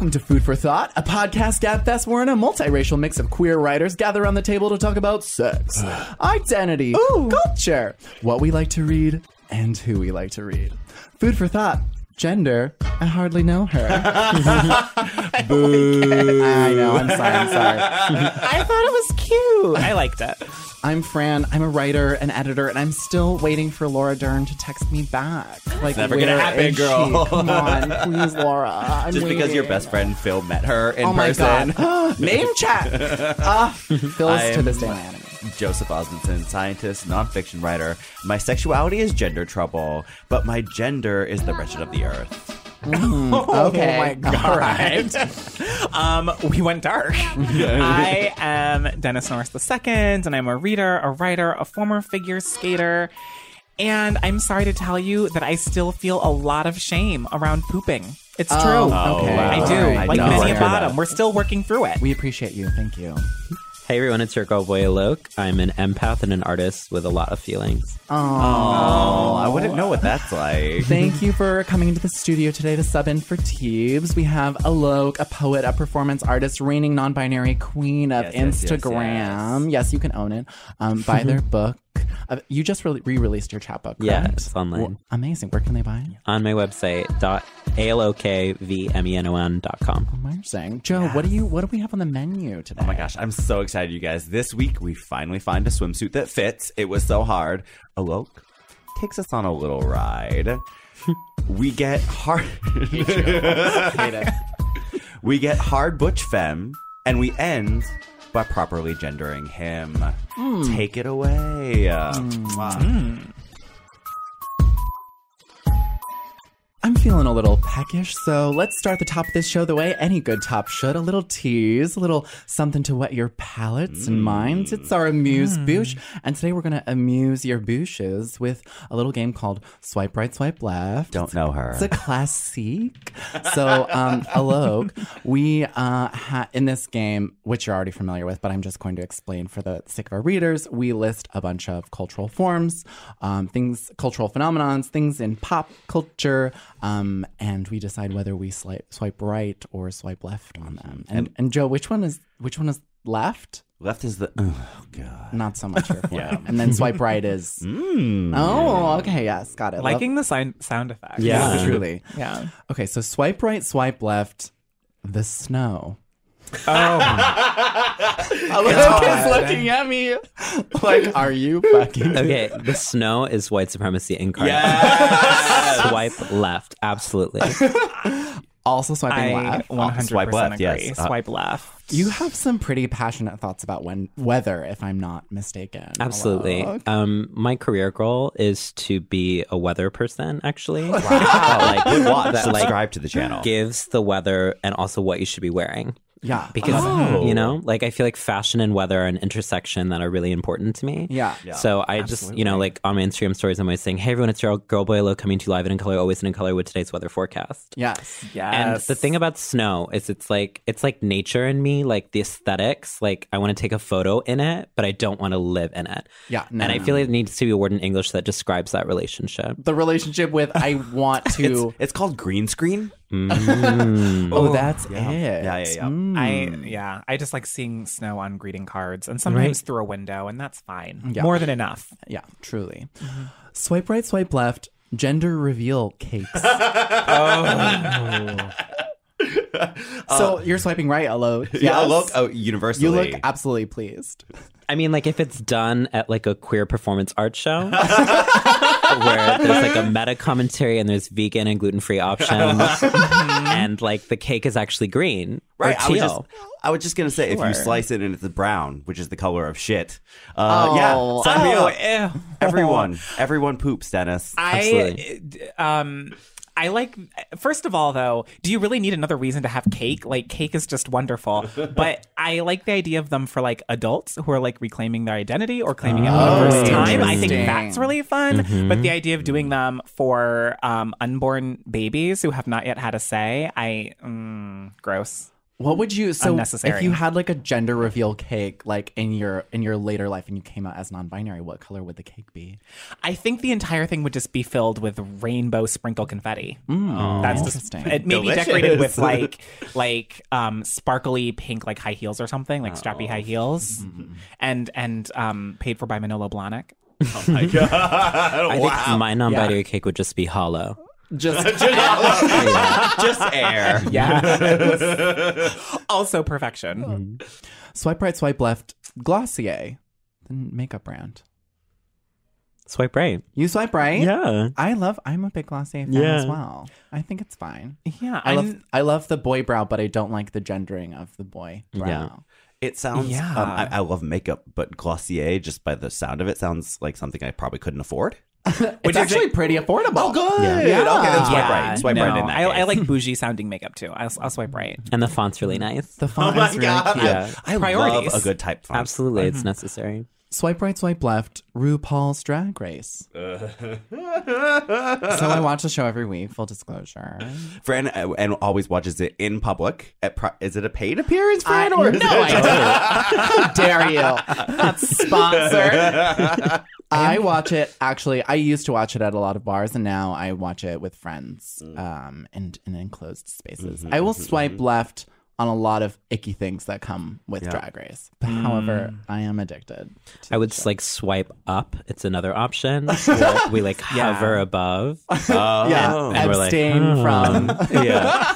Welcome to Food for Thought, a podcast gabfest wherein a multiracial mix of queer writers gather around the table to talk about sex, identity, culture, what we like to read, and who we like to read. Food for Thought, gender, I hardly know her. Boo. I know, I'm sorry, I'm sorry. I thought it was cute. I liked it. I'm Fran, I'm a writer and editor, and I'm still waiting for Laura Dern to text me back. Like, never gonna where happen, is she? girl. Come on, please, Laura. I'm Just because your waiting. best friend Phil met her in Oh my person. god. Name check. Ah, Phil's I to am- this day my enemy. Joseph Osmundson, scientist, nonfiction writer. My sexuality is gender trouble, but my gender is the wretched of the earth. Okay. Oh my god. um, we went dark. I am Dennis Norris II, and I'm a reader, a writer, a former figure skater. And I'm sorry to tell you that I still feel a lot of shame around pooping. It's true. Oh, okay. I do. All right. like many worry a about bottom. We're still working through it. We appreciate you. Thank you. Hey everyone, it's your girl boy Alok. I'm an empath and an artist with a lot of feelings. Oh, I wouldn't know what that's like. Thank you for coming into the studio today to sub in for Teebs. We have Alok, a poet, a performance artist, reigning non-binary queen of Yes, yes, yes, Instagram. Yes, you can own it. Um, buy their book. Uh, you just re- re-released your chapbook, Yeah, it's online. Well, amazing. Where can they buy it? On my website, dot alokvmenon dot com. Amazing. Joe, what do you? What do we have on the menu today? Oh my gosh, I'm so excited, you guys. This week we finally find a swimsuit that fits. It was so hard. Alok takes us on a little ride. we get hard Hate it. we get hard butch femme, and we end by properly gendering him. Hmm. Take it away. Hmm. Mwah. Hmm. I'm feeling a little peckish, so let's start the top of this show the way any good top should. A little tease, a little something to wet your palates and minds. It's our Amuse Bouche, and today we're going to amuse your bouches with a little game called Swipe Right, Swipe Left. Don't know her. It's a classique. So, um, Alok, we uh, ha- in this game, which you're already familiar with, but I'm just going to explain for the sake of our readers. We list a bunch of cultural forms, um, things, cultural phenomenons, things in pop culture, um, and we decide whether we swipe, swipe right or swipe left on them. And, and Joe, which one is which one is left? Left is the. Oh, God. Not so much your yeah. And then swipe right is. Mm. Oh, okay, yes, got it. Liking the sound, sound effect. Yeah, Yeah. truly. Yeah. Okay, so swipe right, swipe left. The snow. Oh, Alok kids looking at me like, "Are you fucking?" Okay, the snow is white supremacy incarnate. Yes! Swipe left, absolutely. Also swiping I left. 100% Swipe left, agree. yes. Uh, Swipe left. You have some pretty passionate thoughts about when weather, if I'm not mistaken. Absolutely. Um, my career goal is to be a weather person, actually. Wow. like, watch. that, like, Subscribe to the channel. gives the weather and also what you should be wearing. Yeah. because Oh. you know oh. like i feel like fashion and weather are an intersection that are really important to me Yeah. so i just you know like on my instagram stories i'm always saying hey everyone it's your girl boy low coming to you live and in color always in color with today's weather forecast Yes. Yes. and the thing about snow is it's like it's like nature in me like the aesthetics like i want to take a photo in it but i don't want to live in it Yeah, no, and i no, feel like it needs to be a word in english that describes that relationship The relationship with I want It's, to. it's called green screen. oh, that's yeah. it. Yeah, yeah, yeah. Mm. I yeah, I just like seeing snow on greeting cards and sometimes through a window, and that's fine. Yeah. More than enough. Yeah, truly. Swipe right, swipe left. Gender reveal cakes. Oh. so you're swiping right, hello. Yeah, look, oh, universally. You look absolutely pleased. I mean, like if it's done at like a queer performance art show, where there's like a meta commentary and there's vegan and gluten free options, and like the cake is actually green Right. or I was, just, teal. I was just gonna say if Sure. you slice it and it's brown, which is the color of shit. Uh, yeah, Oh. sign me Oh, up. ew. Everyone, everyone poops, Dennis. I um I like first of all though, do you really need another reason to have cake? Like cake is just wonderful. but I like the idea of them for like adults who are like reclaiming their identity or claiming it for the Oh, first time. I think that's really fun. But the idea of doing them for um unborn babies who have not yet had a say, I mm, gross. What would you so Unnecessary. if you had like a gender reveal cake like in your in your later life and you came out as non-binary, what color would the cake be? I think the entire thing would just be filled with rainbow sprinkle confetti. That's just Interesting. it may be decorated with like like um sparkly pink like high heels or something, like strappy high heels. And and um paid for by Manolo Blahnik. oh my god! I wow. think my non-binary cake would just be hollow. Just just air. Yeah. also perfection. swipe right, swipe left. Glossier, the makeup brand. Swipe right. You swipe right. Yeah. I love. I'm a big Glossier fan Yeah. as well. I think it's fine. Yeah. I love. I'm- I love the boy brow, but I don't like the gendering of the boy brow. Yeah. It sounds. Yeah. Um, I, I love makeup, but Glossier, just by the sound of it, sounds like something I probably couldn't afford. It's actually pretty affordable. Oh, good. Yeah. yeah. Okay, then swipe yeah, right. Swipe no, right in that I, I like bougie sounding makeup too. I'll, I'll swipe right. And the font's really nice. The Oh font my is really god! cute. Yeah. I, I Priorities. love a good type font. Absolutely, it's mm-hmm. necessary. Swipe right, swipe left. RuPaul's Drag Race. so I watch the show every week. Full disclosure. Fran uh, and always watches it in public. At pri- is it a paid appearance, Fran? I- or is no, it I don't. How dare you? Not sponsored. I watch it actually. I used to watch it at a lot of bars, and now I watch it with friends um, in in enclosed spaces. I will swipe left on a lot of icky things that come with Drag Race. However, I am addicted. I would the show. like swipe up. It's another option. Or we like Yeah. hover above. Oh. yeah, And we're like, abstain hmm. from. yeah.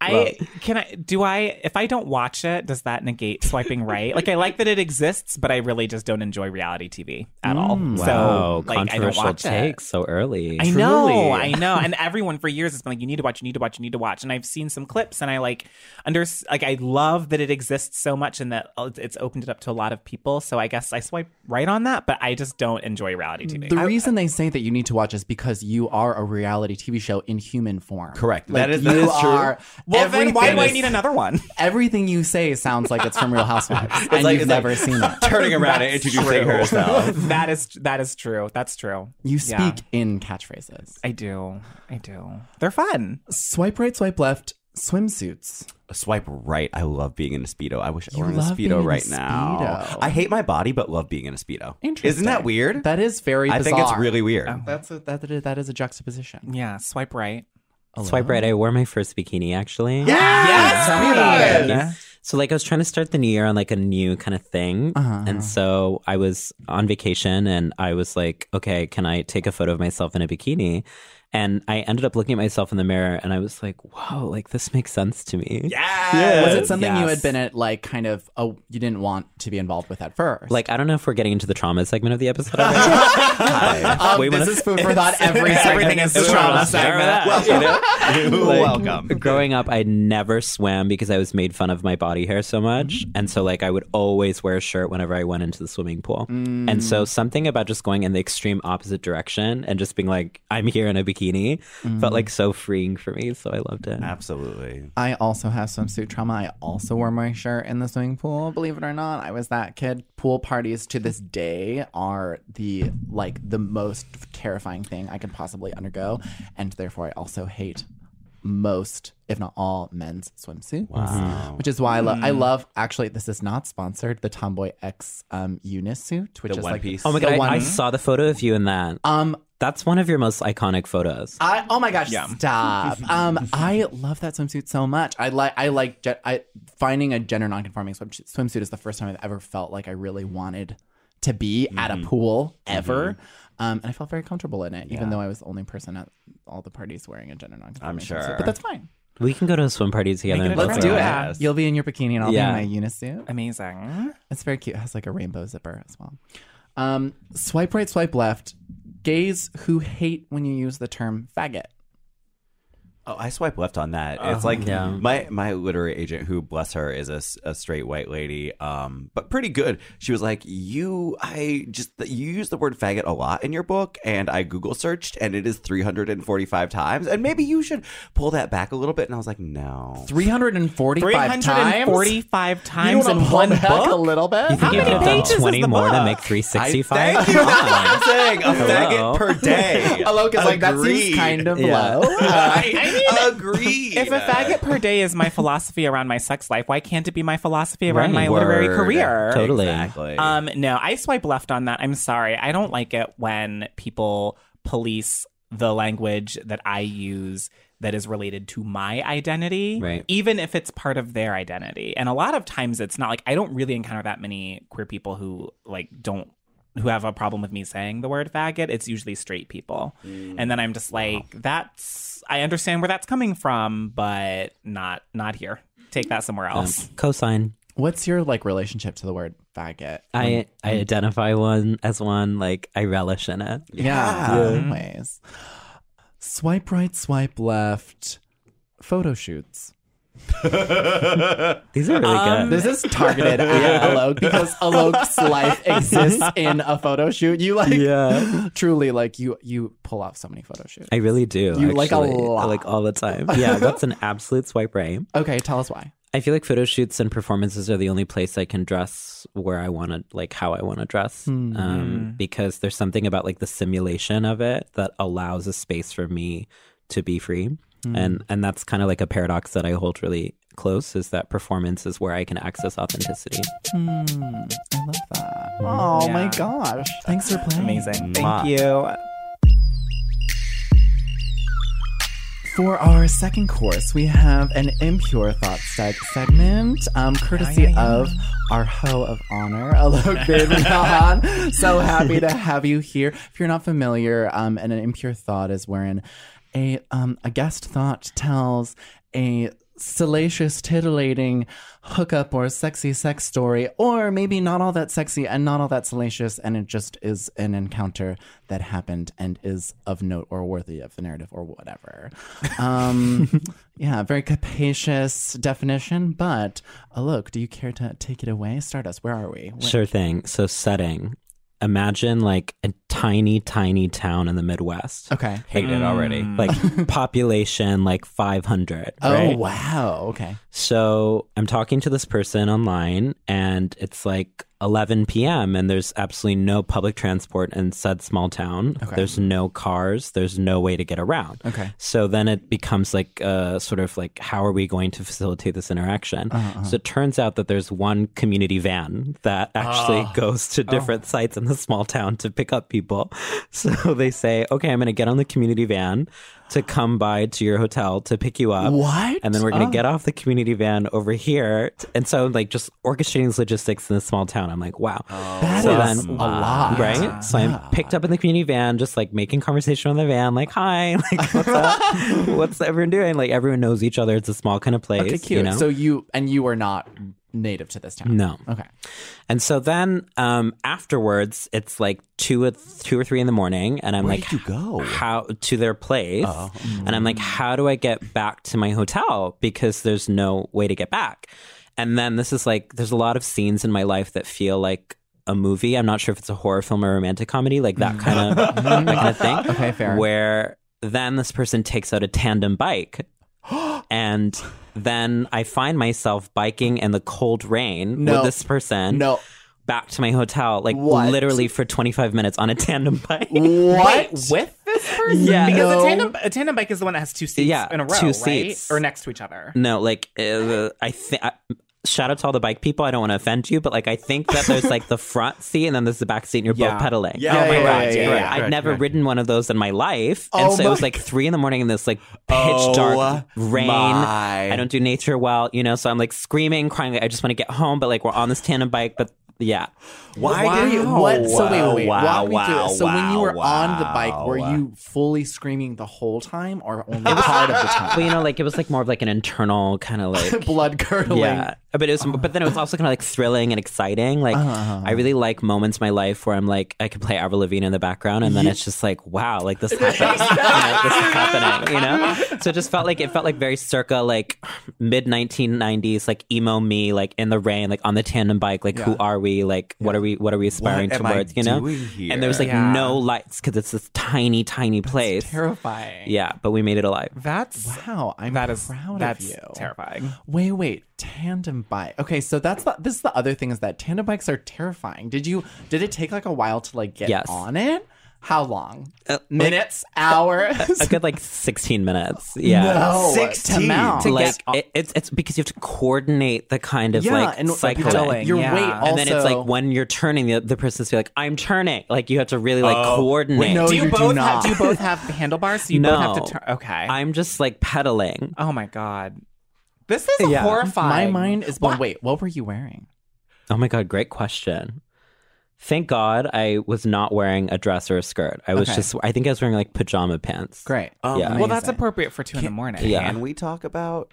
I can I do I if I don't watch it, does that negate swiping right? Like I like that it exists, but I really just don't enjoy reality TV at all. Wow. So like I don't controversial watch take it. so early. I know, I know, and everyone for years has been like, "You need to watch, you need to watch, you need to watch." And I've seen some clips, and I like under like I love that it exists so much, and that uh, it's opened it up to a lot of people. So I guess I swipe right on that, but I just don't enjoy reality TV. The reason they say that you need to watch is because you are a reality TV show in human form. Correct. Like, That is- that you is true. are. well, then why do I need another one? Everything you say sounds like it's from Real Housewives, and like- you've it's like- never seen it. Turning around and introducing herself. that is that is true. That's true. You Yeah. speak in catchphrases. I do. I do. They're fun. Swipe right, swipe left. Swimsuits. Swipe right. I love being in a speedo. I wish I You were in a love being speedo in a right now. I hate my body, but love being in a speedo. Interesting. Isn't that weird? That is very. I think it's bizarre. really weird. That's a, that, that, that is a juxtaposition. Yeah. Swipe right. Swipe right. I wore my first bikini actually. Yes. Tell me about. Yeah. So like I was trying to start the new year on like a new kind of thing. Uh-huh. And so I was on vacation and I was like, okay, can I take a photo of myself in a bikini? And I ended up looking at myself in the mirror and I was like, whoa, like this makes sense to me. Yeah. Was it something you had been at, like, kind of, oh, you didn't want to be involved with at first? Like, I don't know if we're getting into the trauma segment of the episode already. um, Wait, this when- is food for thought every Everything is It's trauma trauma segment. segment. Well, welcome. Growing up, I never swam because I was made fun of my body hair so much. And so, like, I would always wear a shirt whenever I went into the swimming pool. And so, something about just going in the extreme opposite direction and just being like, I'm here in a bikini felt like so freeing for me. So, I loved it. Absolutely. I also have swimsuit trauma. I also wore my shirt in the swimming pool. Believe it or not, I was that kid. Pool parties to this day are the like the most terrifying thing I could possibly undergo, and therefore I also hate most, if not all, men's swimsuits. Wow. Which is why I love. I love. Actually, this is not sponsored. The Tomboy X um, unisuit, which The is one like piece. Oh my the God. I, one- I saw the photo of you in that. um, That's one of your most iconic photos. I oh my gosh, stop. um, I love that swimsuit so much. I like I like ge- I finding a gender nonconforming swim, swimsuit is the first time I've ever felt like I really wanted to be at a pool ever. Um, and I felt very comfortable in it, even though I was the only person at all the parties wearing a gender nonconforming. I'm sure. swimsuit. but that's fine. We can go to a swim party together. And it a both Let's do it. Yes. You'll be in your bikini and I'll Yeah. be in my unisuit. Amazing. It's very cute. It has like a rainbow zipper as well. Um, swipe right, swipe left. Gays who hate when you use the term faggot. Oh, I swipe left on that. It's like Yeah. my my literary agent, who bless her, is a, a straight white lady, um, but pretty good. She was like, "You, I just you use the word faggot a lot in your book, and I Google searched, and it is three hundred and forty five times, and maybe you should pull that back a little bit." And I was like, "No." 345 times? 345 times You in pull one back book. a little bit? You think you many could have done pages is 20 the more to book? make I 365? thank you. Come That's what on. I'm saying. A Hello. faggot per day. Alok is like, that seems Agreed. kind of Yeah. low. I agree. If a faggot per day is my philosophy around my sex life, why can't it be my philosophy around Right. my literary career? Totally. Exactly. Um, no, I swipe left on that. I'm sorry. I don't like it when people police the language that I use that is related to my identity, Right. even if it's part of their identity. And a lot of times it's not like I don't really encounter that many queer people who like don't who have a problem with me saying the word faggot. It's usually straight people. And then I'm just like, that's I understand where that's coming from, but not not here. Take that somewhere um, else. Cosign. What's your like relationship to the word faggot? I, um, I mm. identify one as one, like, I relish in it. Yeah, always. Swipe right, swipe left. Photo shoots. These are really Um, good. This is targeted at Alok because Alok's life exists in a photo shoot. You like, Yeah. truly, like you you pull off so many photo shoots. I really do. You like a actually. lot. Like all the time. Yeah, that's an absolute swipe right. Okay, tell us why. I feel like photo shoots and performances are the only place I can dress where I want to, like how I want to dress, um, because there's something about like the simulation of it that allows a space for me to be free, and and that's kind of like a paradox that I hold really close is that performance is where I can access authenticity. I love that. Oh my gosh! Thanks for playing. Amazing. Mwah. Thank you. For our second course, we have an impure thought seg- segment, um, courtesy Yeah, yeah, yeah. of our hoe of honor, Alok Vaid-Menon. so happy to have you here. If you're not familiar, um, an impure thought is wherein a um, a guest thought tells a salacious, titillating hookup or sexy sex story, or maybe not all that sexy and not all that salacious, and it just is an encounter that happened and is of note or worthy of the narrative or whatever. Um, yeah, very capacious definition, but uh, look, do you care to take it away? Start us. Where are we? Where- Sure thing. So setting. Imagine like a tiny, tiny town in the Midwest. Okay. Hate it already. Mm. Like population like 500. Oh, right? wow. Okay. So I'm talking to this person online, and it's like 11 p.m., and there's absolutely no public transport in said small town. Okay. There's no cars. There's no way to get around. Okay. So then it becomes like uh, sort of like, how are we going to facilitate this interaction? Uh-huh, So it turns out that there's one community van that actually Ah. goes to Oh. different sites in the small town to pick up people. So they say, okay, I'm going to get on the community van to come by to your hotel to pick you up. What? And then we're going to Oh. get off the community van over here. And so, like, just orchestrating these logistics in this small town, I'm like, wow. That So is then- a lot. Right? So I'm picked up in the community van, just like making conversation on the van, like, hi, like, what's up? what's everyone doing? Like, everyone knows each other. It's a small kind of place. Okay, cute. You know? So you and you are not native to this town. no. Okay. And so then um, afterwards, it's like two, or two or three in the morning, and I'm Where like, did you go? How to their place? And I'm like, how do I get back to my hotel because there's no way to get back? And then this is like, there's a lot of scenes in my life that feel like a movie. I'm not sure if it's a horror film or romantic comedy, like that kind of that kind of thing. Okay, fair. Where then this person takes out a tandem bike. And then I find myself biking in the cold rain No. with this person No. back to my hotel, like What? literally for 25 minutes on a tandem bike. What? Wait, with this person? Yeah. Because No. a tandem a tandem bike is the one that has two seats Yeah, in a row, two right? seats. Or next to each other. No, like uh, I think. Shout out to all the bike people. I don't want to offend you, but like I think that there's like the front seat and then there's the back seat and you're Yeah. both pedaling. Yeah, Oh my yeah, god, yeah. I'd never ridden one of those in my life, and Oh so it was like three in the morning in this like pitch Oh dark rain. my. I don't do nature well, you know. So I'm like screaming, crying. Like, I just want to get home, but like we're on this tandem bike, but Yeah. Why Wait, did you? what? So wait, wait, wait. Wow, Walk me through wow, it. So when you were wow, on the bike, were you fully screaming the whole time, or only part of the time? Well, you know, like it was like more of like an internal kind of like Blood curdling. Yeah, but it was, uh-huh. but then it was also kind of like thrilling and exciting. Like Uh-huh. uh-huh I uh-huh. really like moments in my life where I'm like I could play Avril Lavigne in the background, and then it's just like wow, like this happens, You know, this is happening, you know. So it just felt like it felt like very circa like mid 1990s, like emo me, like in the rain, like on the tandem bike, like who are we, like what are we, what are we aspiring am I towards, you know? doing here? And there was like Yeah. no lights because it's this tiny, tiny place. Terrifying. Yeah, but we made it alive. That's Wow, I'm that is proud that's of you. terrifying. Wait, wait, tandem bike. Okay, so that's the this is the other thing is that tandem bikes are terrifying. Did you did it take like a while to like get Yes. on it? How long? Uh, like- Minutes, hours? A good like 16 minutes. Yeah. no, 16 to mount. To like get on- it, it's it's because you have to coordinate the kind of yeah, like and cycling. pedaling, your yeah. weight And also. and then it's like when you're turning, the the person's be like, "I'm turning." Like you have to really like Oh, coordinate. no, do you, you do both not. have do you both have handlebars? So you both have to turn. Okay. I'm just like pedaling. oh my god. This is Yeah. my mind is blown. Wait, what were you wearing? Oh my god, great question. Thank God I was not wearing a dress or a skirt. I was Okay. just I think I was wearing like pajama pants. Great. Um, Yeah. Well, that's appropriate for two in the morning. Yeah. Can we talk about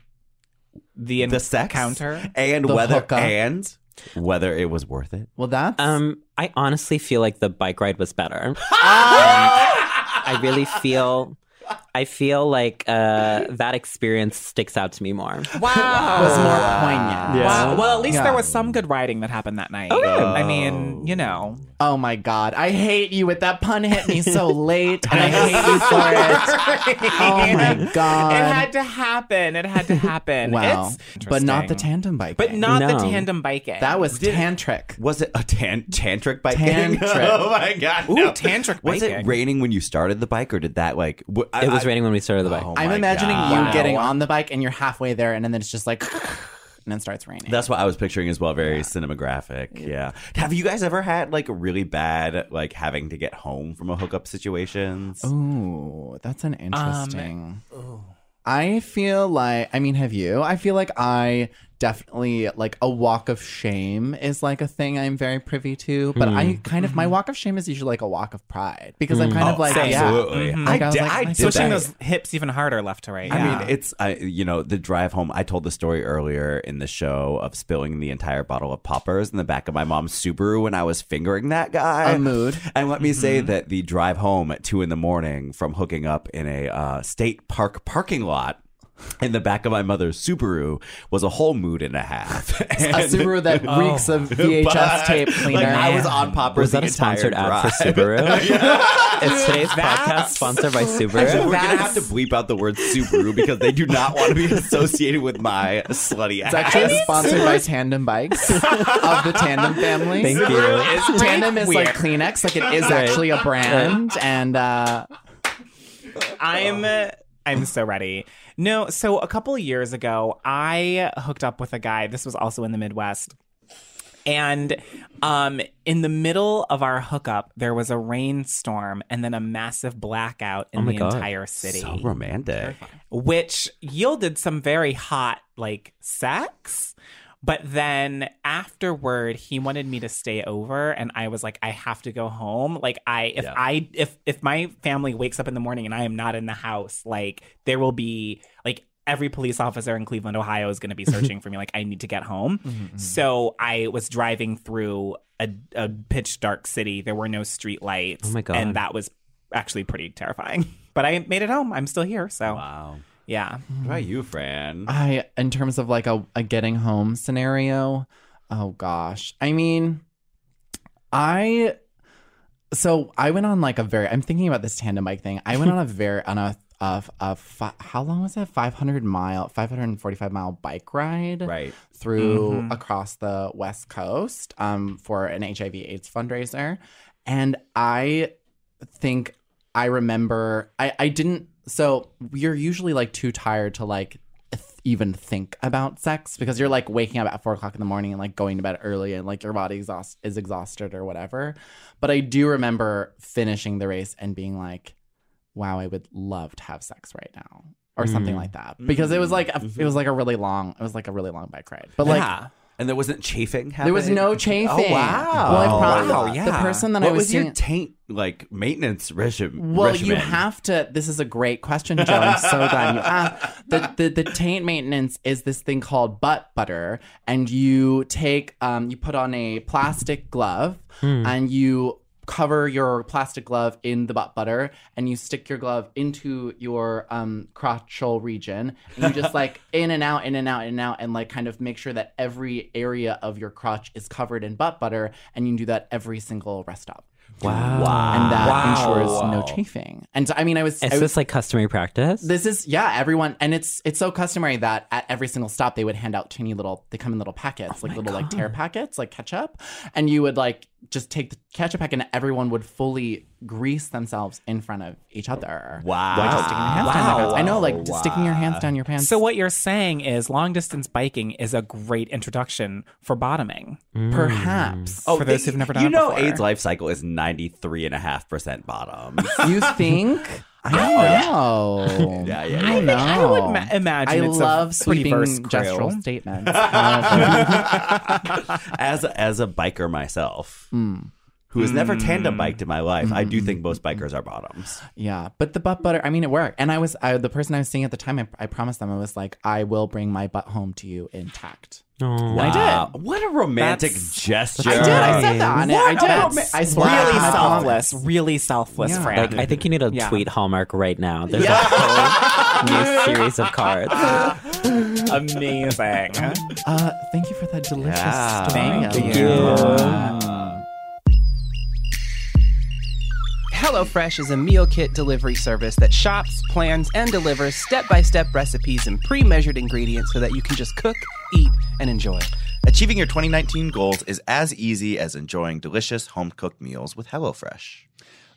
The, the sex counter. and The whether hookup. and whether it was worth it? Well, that's Um, I honestly feel like the bike ride was better. I really feel I feel like uh, that experience sticks out to me more. Wow. was more poignant. Wow. Well, at least Yeah. there was some good writing that happened that night. good. I mean, you know. Oh my god, I hate you with that pun hit me so late, and I hate you for it. Oh my god. It had to happen. It had to happen. wow, It's but not the tandem bike. But not the No. tandem biking. that was tantric. Was it a tan- tantric bike? Tantric. oh my god! Ooh, no. tantric Was it biking. raining when you started the bike, or did that like? W- I- It was I- raining when we started the bike. Oh I'm my imagining God. you getting on the bike and you're halfway there, and then it's just like, and then it starts raining. That's what I was picturing as well. Very cinematographic. Yeah. Have you guys ever had like a really bad like having to get home from a hookup situations? Ooh, that's an um, interesting. I feel like, I mean, have you? I feel like I definitely like a walk of shame is like a thing I'm very privy to, but I kind of my walk of shame is usually like a walk of pride because I'm kind of like, same. yeah, Absolutely. Mhm. I, Like, I was did, like, I my did Switching that. those hips even harder left to right. I yeah. mean, it's I you know the drive home. I told the story earlier in the show of spilling the entire bottle of poppers in the back of my mom's Subaru when I was fingering that guy. A mood. And let me say that the drive home at two in the morning from hooking up in a uh, state park parking lot. In the back of my mother's Subaru was a whole mood and a half. a And- Subaru that reeks of VHS but, tape cleaner. Like I was on poppers. Was that the a sponsored entire ad for drive. Subaru? Is today's podcast sponsored by Subaru. We're gonna have to bleep out the word Subaru because they do not want to be associated with my slutty ass. It's actually sponsored by Tandem Bikes of the Tandem family. Thank you. Is Tandem is like. Kleenex, like it is actually a brand, and uh, I'm I'm so ready. No, so a couple of years ago, I hooked up with a guy. This was also in the Midwest. And um, in the middle of our hookup, there was a rainstorm and then a massive blackout in Oh the God. entire city, so romantic. which yielded some very hot, like, sex. But then afterward, he wanted me to stay over, and I was like, I have to go home. Like, I if Yeah. I if if my family wakes up in the morning and I am not in the house, like there will be like every police officer in Cleveland, Ohio, is going to be searching for me. Like, I need to get home. Mm-hmm, mm-hmm. So I was driving through a, a pitch dark city. There were no street lights. Oh my God. And that was actually pretty terrifying. But I made it home. I'm still here. So Wow. Yeah. What about you, Fran? I, in terms of like a, a getting home scenario, oh gosh. I mean, I, so I went on like a very, I'm thinking about this tandem bike thing. I went on a very, on a, of a, fi- how long was it? 500 mile, 545 mile bike ride. Right. through across the West Coast um, for an HIV AIDS fundraiser. And I think I remember, I, I didn't, so you're usually like too tired to like th- even think about sex because you're like waking up at four o'clock in the morning and like going to bed early and like your body exhaust- is exhausted or whatever. But I do remember finishing the race and being like, wow, I would love to have sex right now. Or something mm. like that, because it was like a, it mm-hmm. was like a really long, it was like a really long bike ride. But like, yeah. And there wasn't chafing happening? There was no chafing. Oh, wow. Well, I probably, Wow, the yeah. person that what I was, was your seeing- taint, like, maintenance regime? Well, you have to. This is a great question, Joe. I'm so glad you asked. The, the the taint maintenance is this thing called butt butter, and you take um you put on a plastic glove and you cover your plastic glove in the butt butter and you stick your glove into your um crotchal region and you just like in and out in and out in and out and like kind of make sure that every area of your crotch is covered in butt butter and you can do that every single rest stop Wow. and that Wow. ensures no chafing. And I mean, I was. I Is was this like customary practice? this is yeah, everyone, and it's it's so customary that at every single stop they would hand out tiny little. They come in little packets, oh like little like tear packets, like ketchup, and you would like just take the ketchup pack, and everyone would fully grease themselves in front of each other. Wow. By just sticking your hands down their Wow. pants. I know, like just sticking your hands down your pants. So what you're saying is long distance biking is a great introduction for bottoming. Mm. perhaps oh, for those who've never done You it know, before. AIDS life cycle is 93.5% bottom. you think. I don't know. Yeah, yeah, I don't know. I would ma- imagine I it's a love pretty sweeping verse crew. gestural statements. However, as as a biker myself, hmm. Who has never tandem biked in my life, I do think most bikers are bottoms. Yeah, but the butt butter, I mean, it worked. And I was, I, the person I was seeing at the time, I, I promised them, I was like, I will bring my butt home to you intact. Wow. I did. What a romantic That's- gesture. I did, I said that on it. I did. a I, I swore really I promised. selfless, really selfless, Yeah. Fran. Like, I think you need a Yeah. tweet Hallmark right now. There's a whole new series of cards. Amazing. Uh, thank you for that delicious Yeah. story. Thank Ella. you. HelloFresh is a meal kit delivery service that shops, plans, and delivers step by step recipes and pre measured ingredients so that you can just cook, eat, and enjoy. Achieving your 2019 goals is as easy as enjoying delicious home cooked meals with HelloFresh.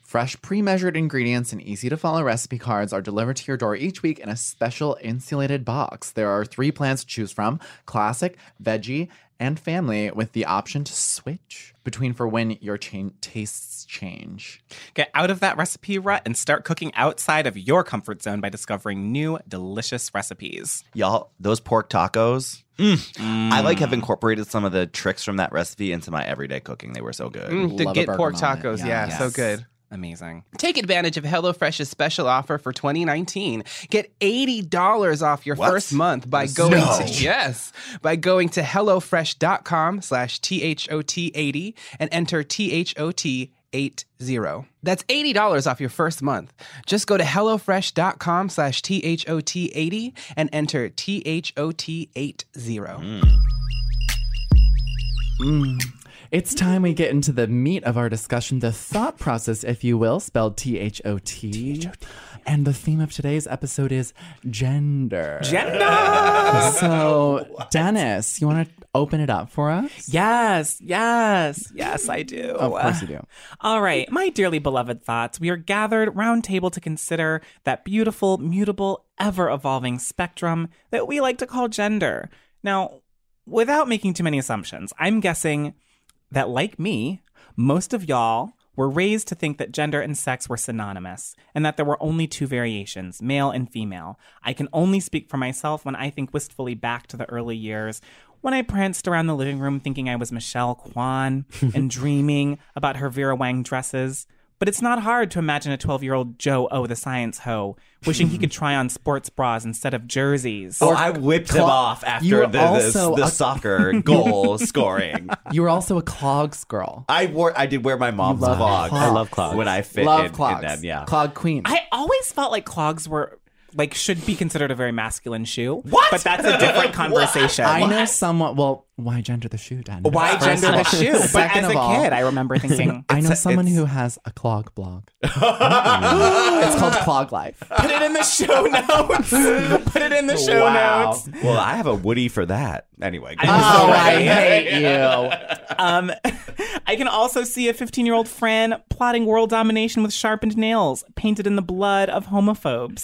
Fresh, pre measured ingredients and easy to follow recipe cards are delivered to your door each week in a special insulated box. There are three plans to choose from classic, veggie, and family, with the option to switch between for when your cha- tastes change. Get out of that recipe rut and start cooking outside of your comfort zone by discovering new, delicious recipes. Y'all, those pork tacos, mm, I like have incorporated some of the tricks from that recipe into my everyday cooking. They were so good. Mm, the Get Pork. Tacos, yeah, Yes. so good. Amazing. Take advantage of HelloFresh's special offer for 2019. Get $80 off your What? first month by going to yes, by going to hellofresh.com slash THOT80 and enter THOT80. That's $80 off your first month. Just go to hellofresh.com slash THOT80 and enter THOT80. It's time we get into the meat of our discussion, the thought process, if you will, spelled T H O T. And the theme of today's episode is gender. Gender! So, Dennis, you want to open it up for us? yes, yes, yes, I do. Of course you do. All right, my dearly beloved thoughts, we are gathered round table to consider that beautiful, mutable, ever evolving spectrum that we like to call gender. Now, without making too many assumptions, I'm guessing that, like me, most of y'all were raised to think that gender and sex were synonymous and that there were only two variations, male and female. I can only speak for myself when I think wistfully back to the early years when I pranced around the living room thinking I was Michelle Kwan and dreaming about her Vera Wang dresses. But it's not hard to imagine a 12 year old Joe O, the science hoe, wishing he could try on sports bras instead of jerseys. Oh, I whipped him Cla- off You were after the, the, also the a- soccer goal scoring. You were also a clogs girl. I wore. I did wear my mom's love clogs. clogs. I love clogs. when I fit Love in, in clogs. them. Yeah. Clog queen. I always felt like clogs were like should be considered a very masculine shoe. What? But that's a different conversation. I know someone. Well, why gender the shoe, Dennis? Why First gender of the shoe? But as a all, kid, I remember thinking, I know It's- someone who has a clog blog. it's called Clog Life. put it in the show notes. put it in the show wow. notes. Well, I have a Woody for that. Anyway. go I'm on. Oh. I hate you. Um, I can also see a 15 year old Fran plotting world domination with sharpened nails painted in the blood of homophobes.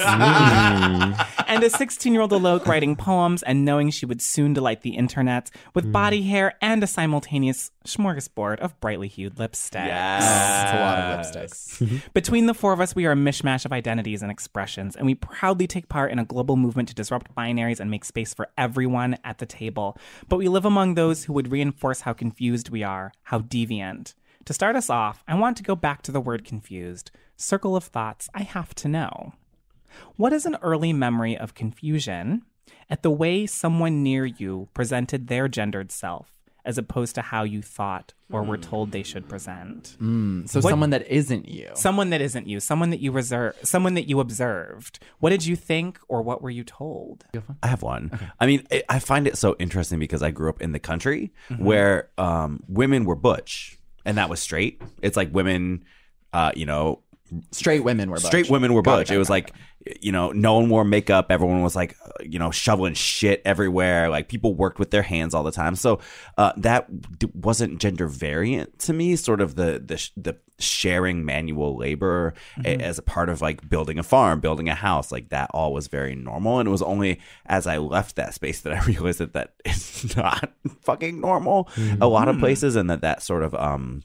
and a 16 year old Alok writing poems and knowing she would soon delight the internet with Hmm. body hair and a simultaneous smorgasbord of brightly hued lipstick. It's a lot of lipsticks. Between the four of us, we are a mishmash of identities and expressions, and we proudly take part in a global movement to disrupt binaries and make space for everyone at the table. But we live among those who would reinforce how confused we are, how deviant. To start us off, I want to go back to the word confused. Circle of thoughts I have to know. What is an early memory of confusion at the way someone near you presented their gendered self? As opposed to how you thought or were told they should present. So someone that isn't you. Someone that isn't you, someone that you reserve, someone that you observed. What did you think, or what were you told? I have one. I mean, I I find it so interesting because I grew up in the country where um, women were butch, and that was straight. It's like women, uh, you know, Straight women were butch. straight women were butch. It, it, was got like, you know, no one wore makeup. Everyone was like, uh, you know, shoveling shit everywhere. Like people worked with their hands all the time. So uh, that d- wasn't gender variant to me. Sort of the the the sharing manual labor a- as a part of like building a farm, building a house. Like that all was very normal. And it was only as I left that space that I realized that that is not fucking normal a lot of places, and that that sort of um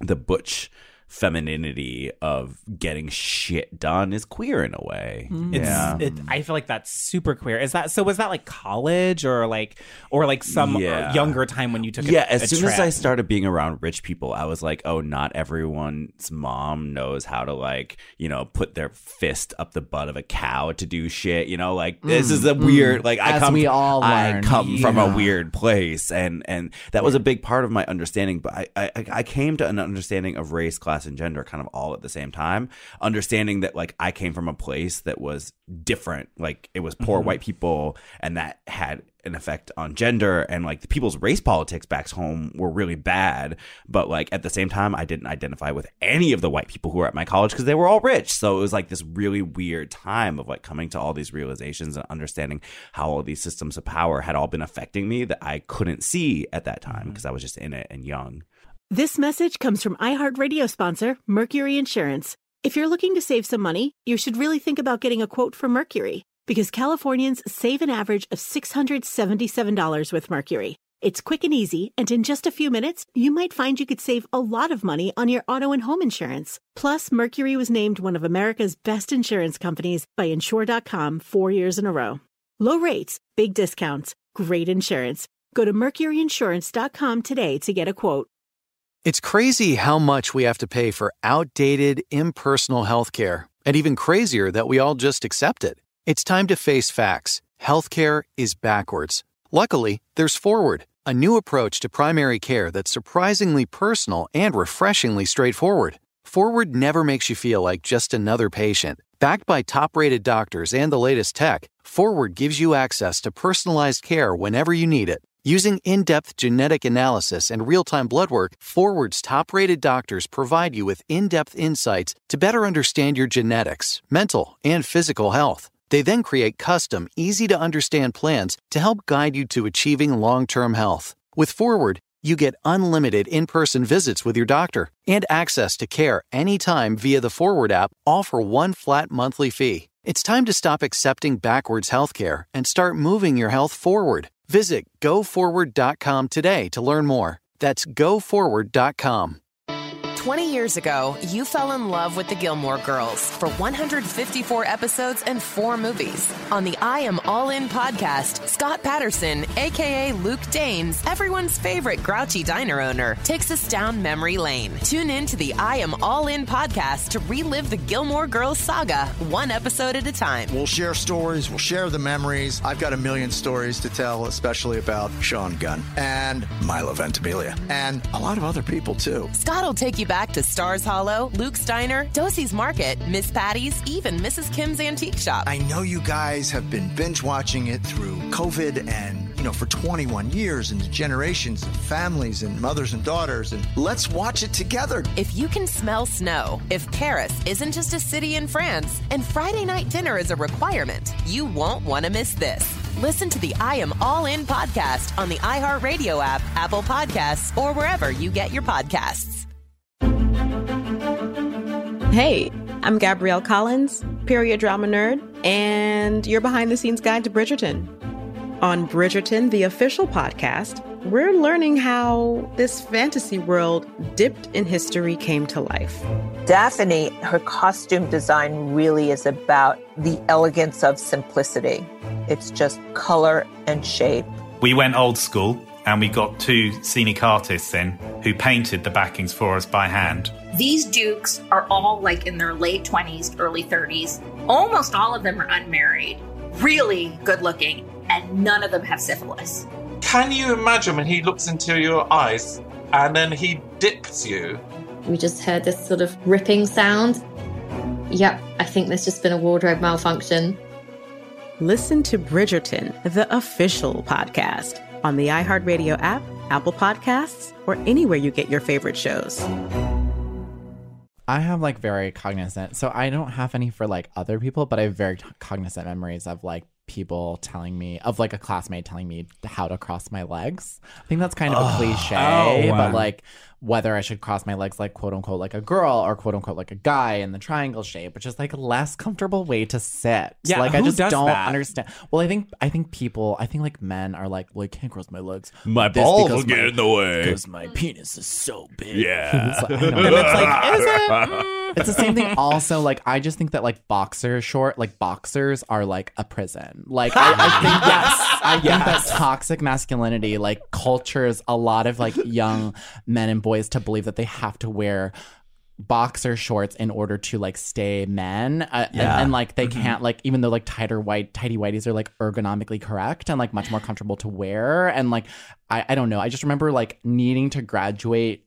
the butch femininity of getting shit done is queer in a way. Mm. It's, Yeah. it, I feel like that's super queer. Is that so? Was that like college or like or like some Yeah. younger time when you took? A, yeah, as a soon as? I started being around rich people, I was like, oh, not everyone's mom knows how to like, you know, put their fist up the butt of a cow to do shit. You know, like this is mm. a mm. weird. Like I As come, we all learn. I learn. come from a weird place, and and that was a big part of my understanding. But I, I I came to an understanding of race, class, and gender kind of all at the same time. Understanding that like I came from a place that was different. Like it was poor mm-hmm. white people, and that had an effect on gender and like the people's race politics back home were really bad but like at the same time i didn't identify with any of the white people who were at my college because they were all rich so it was like this really weird time of like coming to all these realizations and understanding how all these systems of power had all been affecting me that i couldn't see at that time mm-hmm. because i was just in it and young This message comes from iHeartRadio sponsor, Mercury Insurance. If you're looking to save some money, you should really think about getting a quote from Mercury because Californians save an average of $677 with Mercury. It's quick and easy, and in just a few minutes, you might find you could save a lot of money on your auto and home insurance. Plus, Mercury was named one of America's best insurance companies by Insure.com four years in a row. Low rates, big discounts, great insurance. Go to MercuryInsurance.com today to get a quote. It's crazy how much we have to pay for outdated, impersonal healthcare, and even crazier that we all just accept it. It's time to face facts. Healthcare is backwards. Luckily, there's Forward, a new approach to primary care that's surprisingly personal and refreshingly straightforward. Forward never makes you feel like just another patient. Backed by top rated doctors and the latest tech, Forward gives you access to personalized care whenever you need it. Using in depth genetic analysis and real time blood work, Forward's top rated doctors provide you with in depth insights to better understand your genetics, mental, and physical health. They then create custom, easy to understand plans to help guide you to achieving long term health. With Forward, you get unlimited in person visits with your doctor and access to care anytime via the Forward app, all for one flat monthly fee. It's time to stop accepting backwards healthcare and start moving your health forward. Visit goforward.com today to learn more. That's goforward.com. 20 years ago, you fell in love with the Gilmore Girls for 154 episodes and four movies. On the I Am All In podcast, Scott Patterson, aka Luke Danes, everyone's favorite grouchy diner owner, takes us down memory lane. Tune in to the I Am All In podcast to relive the Gilmore Girls saga, one episode at a time. We'll share stories, we'll share the memories. I've got a million stories to tell, especially about Sean Gunn and Milo Ventimiglia, and a lot of other people too. Scott will take you back to Stars Hollow, Luke's Diner, Doose's Market, Miss Patty's, even Mrs. Kim's Antique Shop. I know you guys have been binge watching it through COVID and, you know, for 21 years and generations of families and mothers and daughters, and let's watch it together. If you can smell snow, if Paris isn't just a city in France, and Friday night dinner is a requirement, you won't want to miss this. Listen to the I Am All In podcast on the iHeartRadio app, Apple Podcasts, or wherever you get your podcasts. Hey, I'm Gabrielle Collins, period drama nerd, and your behind the scenes guide to Bridgerton. On Bridgerton, the official podcast, we're learning how this fantasy world dipped in history came to life. Daphne, her costume design really is about the elegance of simplicity. It's just color and shape. We went old school and we got two scenic artists in who painted the backings for us by hand. These dukes are all like in their late 20s, early 30s. Almost all of them are unmarried, really good looking, and none of them have syphilis. Can you imagine when he looks into your eyes and then he dips you? We just heard this sort of ripping sound. Yep, I think there's just been a wardrobe malfunction. Listen to Bridgerton, the official podcast, on the iHeartRadio app, Apple Podcasts, or anywhere you get your favorite shows. I have like very cognizant, so I don't have any for like other people, but I have very cognizant memories of like people telling me of like a classmate telling me how to cross my legs. I think that's kind of a cliche, Oh, wow. but like whether I should cross my legs like quote unquote like a girl or quote unquote like a guy in the triangle shape, which is like a less comfortable way to sit. Yeah, like I just don't that? understand. Well, I think I think people I think like men are like, well, I can't cross my legs. My balls will get my- in the way. because my penis is so big. Yeah. It's like, I. It's like, is it? Mm. It's the same thing. Also, like I just think that like boxer short, like boxers are like a prison. Like I, I think yes, I think that toxic masculinity like cultures a lot of like young men and boys to believe that they have to wear boxer shorts in order to like stay men uh, and- Yeah. and, like they can't like even though like tighter white tighty whities are like ergonomically correct and like much more comfortable to wear and like I, I don't know i just remember like needing to graduate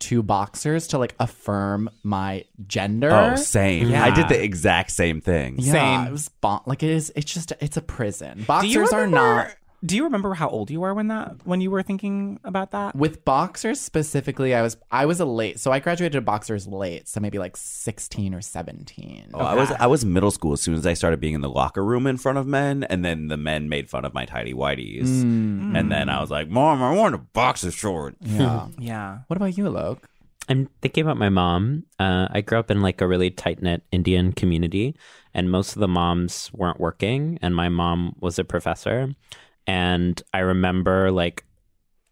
to boxers to like affirm my gender Oh, same. Yeah. I did the exact same thing. yeah, Same. it was bon- like it is it's just it's a prison Do you boxers are remember- not Do you remember how old you were when that when you were thinking about that? with boxers specifically i was i was a late so i graduated boxers late so maybe like 16 or 17 Oh, I was I was middle school as soon as I started being in the locker room in front of men, and then the men made fun of my tidy whities, Mm. and then I was like, "Mom, I want a boxer short." yeah Yeah. what about you Alok? I'm thinking about my mom. Uh, I grew up in like a really tight knit Indian community, and most of the moms weren't working, and my mom was a professor. And I remember like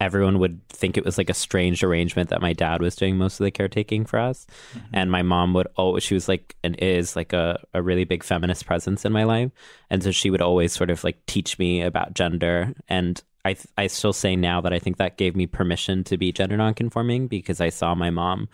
everyone would think it was like a strange arrangement that my dad was doing most of the caretaking for us. Mm-hmm. And my mom would always, she was like, and is like a, a really big feminist presence in my life. And so she would always sort of like teach me about gender. And I, th- I still say now that I think that gave me permission to be gender nonconforming because I saw my mom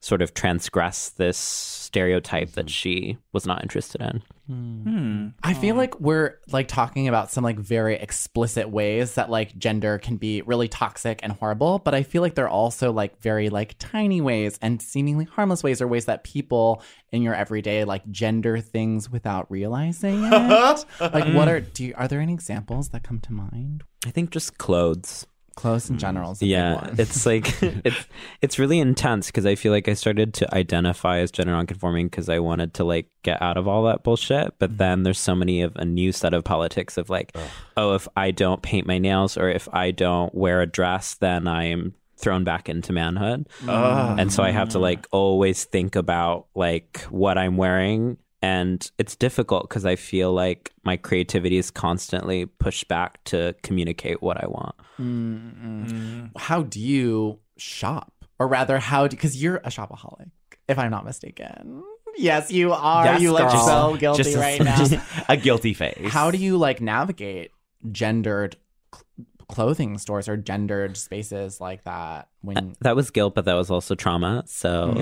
sort of transgress this stereotype that mm-hmm. she was not interested in. Hmm. hmm. I feel like we're like talking about some like very explicit ways that like gender can be really toxic and horrible, but I feel like they're also like very like tiny ways and seemingly harmless ways or ways that people in your everyday like gender things without realizing it. like what mm. are do you, are there any examples that come to mind? I think just clothes. Clothes in mm. general a big yeah it's like it's it's really intense because i feel like i started to identify as gender nonconforming because i wanted to like get out of all that bullshit but mm-hmm. then there's so many of a new set of politics of like oh if i don't paint my nails or if i don't wear a dress then i am thrown back into manhood. Ugh. and so i have to like mm. always think about like what i'm wearing and it's difficult because i feel like my creativity is constantly pushed back to communicate what i want Mm-mm. How do you shop? Or rather, how do because you're a shopaholic, if I'm not mistaken. Yes, you are. Yes, you look girl. so guilty Just a- right now. just a guilty face. How do you like navigate gendered cl- clothing stores or gendered spaces like that when That was guilt, but that was also trauma. So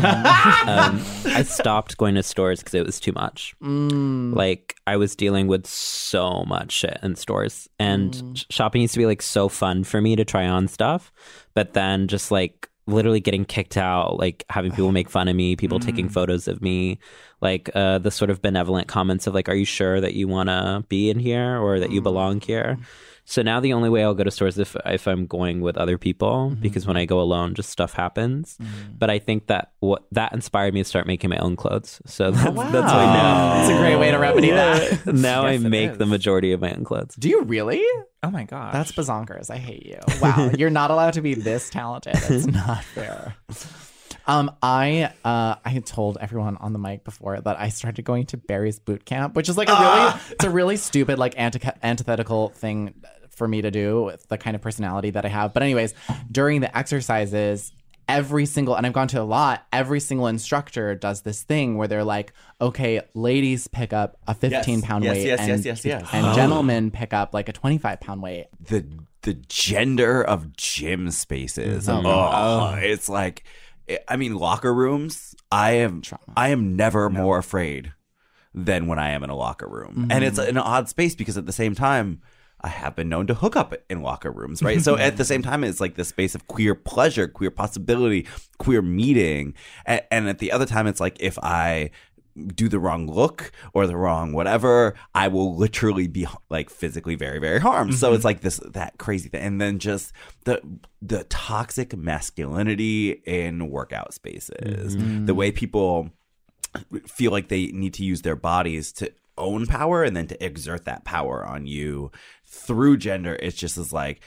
um, I stopped going to stores because it was too much. Mm. Like I was dealing with so much shit in stores, and Mm. shopping used to be like so fun for me to try on stuff, but then just like literally getting kicked out, like having people make fun of me, people taking Mm. photos of me, like uh, the sort of benevolent comments of like, "Are you sure that you want to be in here or that you belong here?" So now the only way I'll go to stores if if I'm going with other people because when I go alone, just stuff happens. But I think that what that inspired me to start making my own clothes. So that's that's why now That's a great way to remedy Yeah. that. now I Yes, it make is. the majority of my own clothes. Do you really? Oh my god. That's bazonkers. I hate you. Wow, you're not allowed to be this talented. It's not fair. Um, I uh, I had told everyone on the mic before that I started going to Barry's boot camp, which is like a really it's a really stupid like anti- antithetical thing for me to do with the kind of personality that I have. But anyways, during the exercises, every single and I've gone to a lot, every single instructor does this thing where they're like, okay, ladies pick up a 15 pound Yes, weight yes, and, yes, yes, yes. and Oh. gentlemen pick up like a 25 pound weight. the the gender of gym spaces. Mhm. Oh, it's like I mean locker rooms. I am I am never more afraid than when I am in a locker room. And it's an odd space because at the same time I have been known to hook up in locker rooms, right? so at the same time, it's like this space of queer pleasure, queer possibility, queer meeting. And, and at the other time, it's like if I do the wrong look or the wrong whatever, I will literally be like physically very, very harmed. So Mhm. it's like this that crazy thing, and then just the the toxic masculinity in workout spaces, Mhm. the way people feel like they need to use their bodies to own power and then to exert that power on you through gender. It's just as like.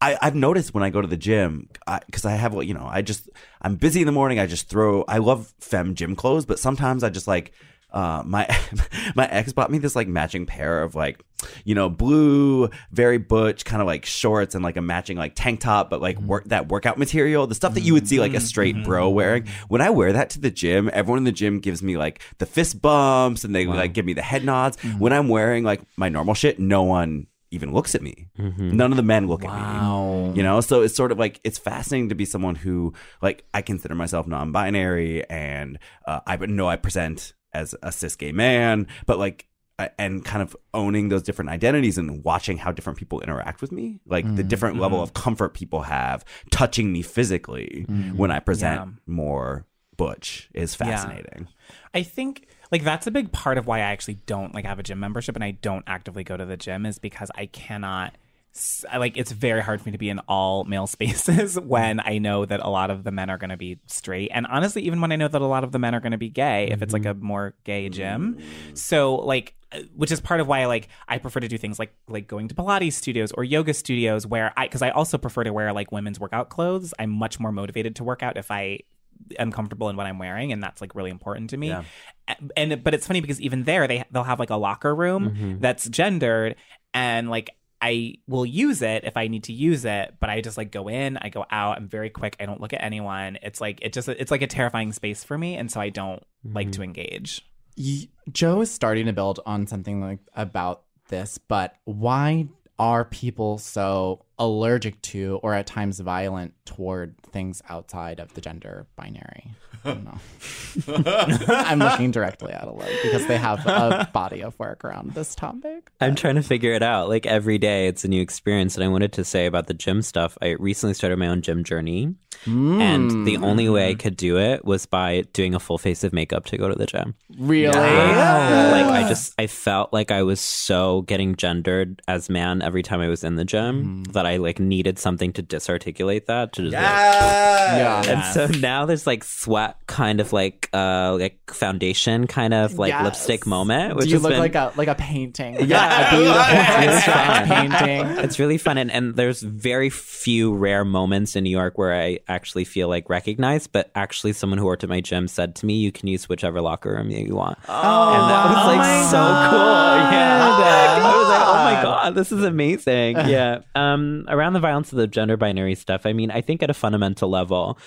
I, I've noticed when I go to the gym because I, have, you know, I just I'm busy in the morning. I just throw. I love fem gym clothes, but sometimes I just like uh, my my ex bought me this like matching pair of like you know blue very butch kind of like shorts and like a matching like tank top but like mm-hmm. work that workout material the stuff that you would see like a mm-hmm. straight bro mm-hmm. wearing when i wear that to the gym everyone in the gym gives me like the fist bumps and they like give me the head nods when i'm wearing like my normal shit no one even looks at me none of the men look at me you know so it's sort of like it's fascinating to be someone who like i consider myself non-binary and uh, i know i present as a cis gay man but like and kind of owning those different identities and watching how different people interact with me like the Mhm. different level Mhm. of comfort people have touching me physically Mhm. when i present Yeah. more butch is Yeah. fascinating I think like that's a big part of why I actually don't like have a gym membership and I don't actively go to the gym is because I cannot like it's very hard for me to be in all male spaces when I know that a lot of the men are going to be straight. And honestly even when I know that a lot of the men are going to be gay if it's like a more gay gym. So like uh, which is part of why like I prefer to do things like like going to Pilates studios or yoga studios where I because I also prefer to wear like women's workout clothes. I'm much more motivated to work out if I am comfortable in what I'm wearing and that's like really important to me. Yeah. And, but it's funny because even there they they'll have like a locker room Mhm. that's gendered and like I will use it if I need to use it, but I just like go in, I go out, I'm very quick, I don't look at anyone. It's like it just it's like a terrifying space for me, and so I don't like to engage. Y- Joe is starting to build on something like about this, but why are people so allergic to or at times violent toward things outside of the gender binary? I don't know. I'm looking directly at a Alok because they have a body of work around this topic. I'm trying to figure it out. Like every day, it's a new experience. And I wanted to say about the gym stuff. I recently started my own gym journey, and the hmm. only way I could do it was by doing a full face of makeup to go to the gym. Really? Like I just, I felt like I was so getting gendered as man every time I was in the gym hmm. that I like needed something to disarticulate that. To just like- Yeah. and so now there's like sweat, kind of like uh like foundation, kind of like Yes. lipstick moment. Which Do you look been- like a like a painting? yeah, a beautiful it's really fun. painting. It's really fun, and, and there's very few rare moments in New York where I actually feel like recognized. But actually, someone who worked at my gym said to me, "You can use whichever locker room you want," Oh, and that was like my so cool. Yeah, God. I was like, "Oh my god, this is amazing." Yeah. Um, around the violence of the gender binary stuff, I mean, I think at a fundamental level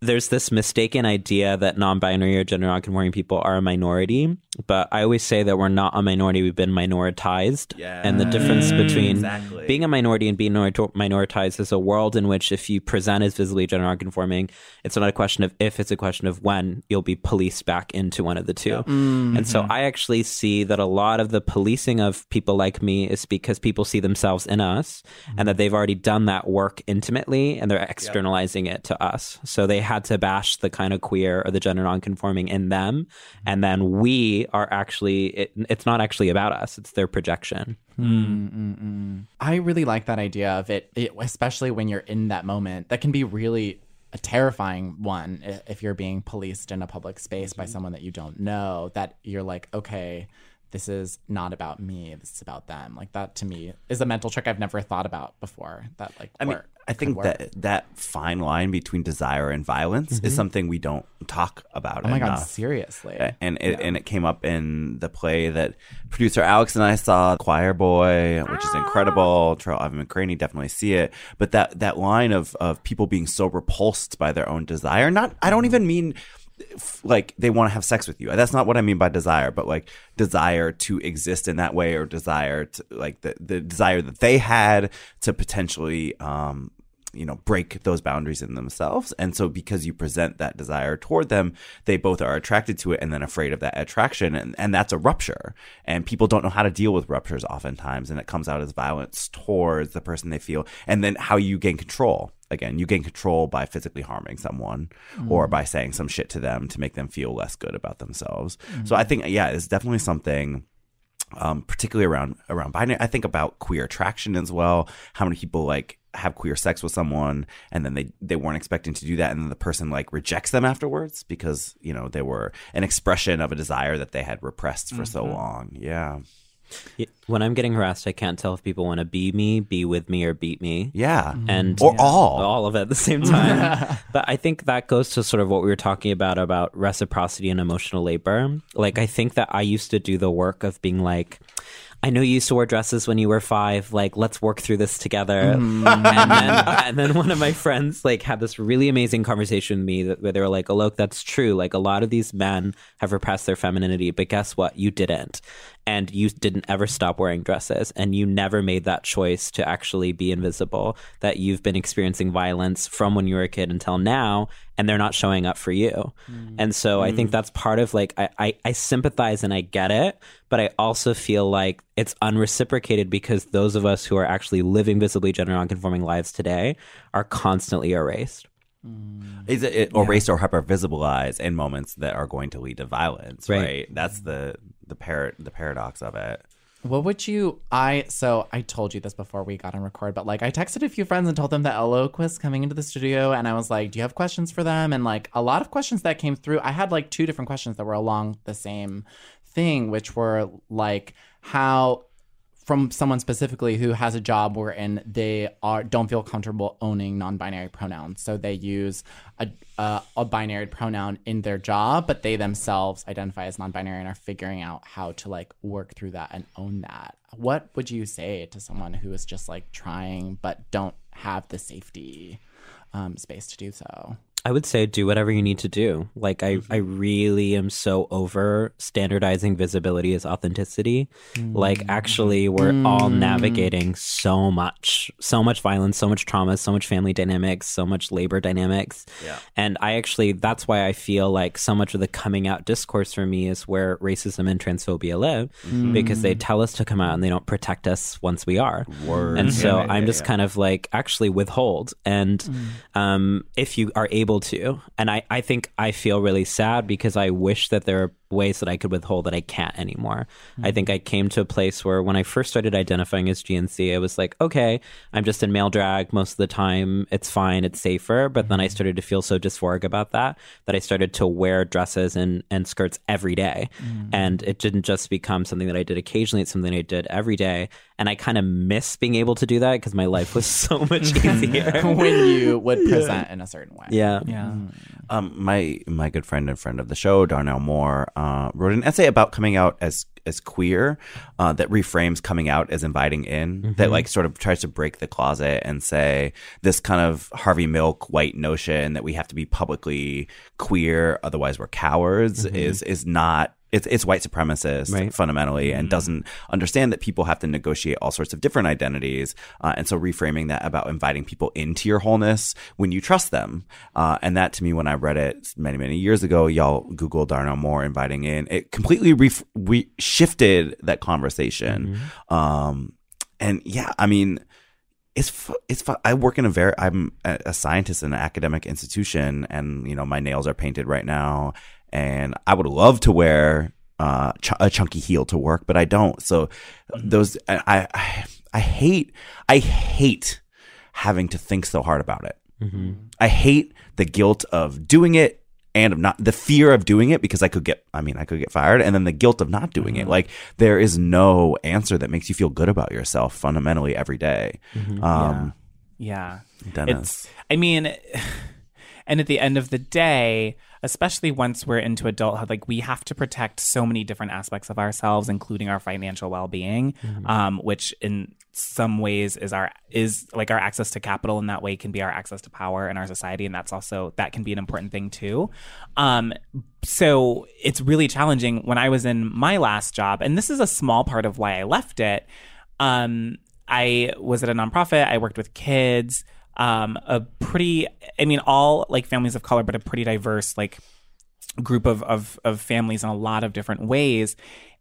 there's this mistaken idea that non-binary or gender non-conforming people are a minority but i always say that we're not a minority we've been minoritized. And the difference between Exactly. being a minority and being minoritized is a world in which if you present as visibly gender non-conforming it's not a question of if it's a question of when you'll be policed back into one of the 2 and so mm-hmm. i actually see that a lot of the policing of people like me is because people see themselves in us and that mm-hmm. they've already done that work intimately and they're externalizing it to us. So they had to bash the kind of queer or the gender nonconforming in them, and then we are actually it, it's not actually about us; it's their projection. Mm-mm-mm. I really like that idea of it, it, especially when you're in that moment. That can be really a terrifying one if you're being policed in a public space by someone that you don't know. That you're like, okay, this is not about me. This is about them. Like that to me is a mental trick I've never thought about before. That like, I mean, work- I think that that fine line between desire and violence Mhm. is something we don't talk about. Oh my God, seriously? And it, and it came up in the play that producer Alex and I saw, Choir Boy, which is incredible. Tarell Alvin McCraney definitely see it. But that that line of of people being so repulsed by their own desire. Not, I don't even mean like they want to have sex with you. That's not what I mean by desire, but like desire to exist in that way or desire to like the, the desire that they had to potentially um you know break those boundaries in themselves and so because you present that desire toward them they both are attracted to it and then afraid of that attraction and, and that's a rupture and people don't know how to deal with ruptures oftentimes and it comes out as violence towards the person they feel and then how you gain control again you gain control by physically harming someone or Mm. by saying some shit to them to make them feel less good about themselves Mm. so i think yeah it's definitely something um, particularly around around binary. I think about queer attraction as well. How many people like have queer sex with someone and then they they weren't expecting to do that, and then the person like rejects them afterwards because you know they were an expression of a desire that they had repressed for so Mhm. long. Yeah. When I'm getting harassed, I can't tell if people want to be me, be with me, or beat me. Yeah. And Or all. all of it at the same time. but I think that goes to sort of what we were talking about about reciprocity and emotional labor. Like I think that I used to do the work of being like. I know you used to wear dresses when you were five. Like, let's work through this together. Mm. and, then, and then one of my friends like had this really amazing conversation with me that, where they were like, "Oh, look, that's true. Like, a lot of these men have repressed their femininity, but guess what? You didn't, and you didn't ever stop wearing dresses, and you never made that choice to actually be invisible. That you've been experiencing violence from when you were a kid until now, and they're not showing up for you. Mm. And so I think mm. that's part of like I, I I sympathize and I get it, but I also feel like it's unreciprocated because those of us who are actually living visibly gender nonconforming lives today are constantly erased. Mm. Is it, it erased or hyper visibilized in moments that are going to lead to violence? Right. Right. That's the the par- the paradox of it. What would you? I so I told you this before we got on record, but like I texted a few friends and told them that Alok coming into the studio, and I was like, "Do you have questions for them?" And like a lot of questions that came through, I had like two different questions that were along the same thing, which were like how from someone specifically who has a job wherein they are don't feel comfortable owning non-binary pronouns, so they use a uh, a binary pronoun in their job, but they themselves identify as non-binary and are figuring out how to like work through that and own that. What would you say to someone who is just like trying but don't have the safety um, space to do so? I would say do whatever you need to do. Like I, I really am so over standardizing visibility as authenticity. Like actually we're all Mm. navigating so much, so much violence, so much trauma, so much family dynamics, so much labor dynamics. Yeah. And I actually that's why I feel like so much of the coming out discourse for me is where racism and transphobia live. Mm. Because they tell us to come out and they don't protect us once we are. Word. And so Yeah, yeah, I'm yeah, just yeah. kind of like actually withhold. And um, if you are able to, and I, I think I feel really sad because I wish that there are ways that I could withhold that I can't anymore. I think mm-hmm. I came to a place where when I first started identifying as GNC, I was like, okay, I'm just in male drag most of the time. It's fine. It's safer. But then I mm-hmm. started to feel so dysphoric about that that I started to wear dresses and, and skirts every day. Mm-hmm. And it didn't just become something that I did occasionally. It's something I did every day. And I kind of miss being able to do that because my life was so much easier. when you would Yeah. present in a certain way. Yeah. Yeah. Um, my my good friend and friend of the show, Darnell Moore, uh, wrote an essay about coming out as as queer uh, that reframes coming out as inviting in. That Mhm. like sort of tries to break the closet and say this kind of Harvey Milk white notion that we have to be publicly queer, otherwise we're cowards, Mhm. is is not. It's, it's white supremacist Right. fundamentally and doesn't understand that people have to negotiate all sorts of different identities. Uh, and so reframing that about inviting people into your wholeness when you trust them. Uh, and that to me, when I read it many, many years ago, y'all Google Darnell Moore inviting in, it completely ref- re- shifted that conversation. Um, and yeah, I mean, it's it's I work in a very I'm a a scientist in an academic institution, and you know my nails are painted right now, and I would love to wear uh, ch- a chunky heel to work, but I don't. So those I, I I hate I hate having to think so hard about it. Mhm. I hate the guilt of doing it and of not the fear of doing it because I could get I mean I could get fired and then the guilt of not doing it. Like there is no answer that makes you feel good about yourself fundamentally every day. Um Yeah. Dennis. It's, I mean, and at the end of the day, especially once we're into adulthood, like we have to protect so many different aspects of ourselves, including our financial well being, um, which in some ways is our is like our access to capital in that way can be our access to power in our society and that's also that can be an important thing too. Um so it's really challenging. When i was in my last job and this is a small part of why i left it um i was at a nonprofit i worked with kids um a pretty i mean all like families of color but a pretty diverse like group of, of of families in a lot of different ways.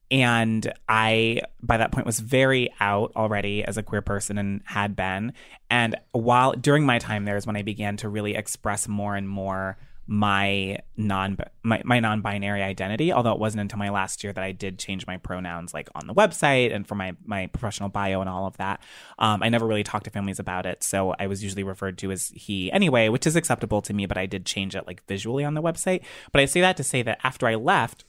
And i by that point was very out already as a queer person and had been. And while during my time there is when i began to really express more and more my non my, my non-binary identity although it wasn't until my last year that i did change my pronouns like on the website and for my my professional bio and all of that. Um, i never really talked to families about it so i was usually referred to as he anyway which is acceptable to me but i did change it like visually on the website. But i say that to say that after i left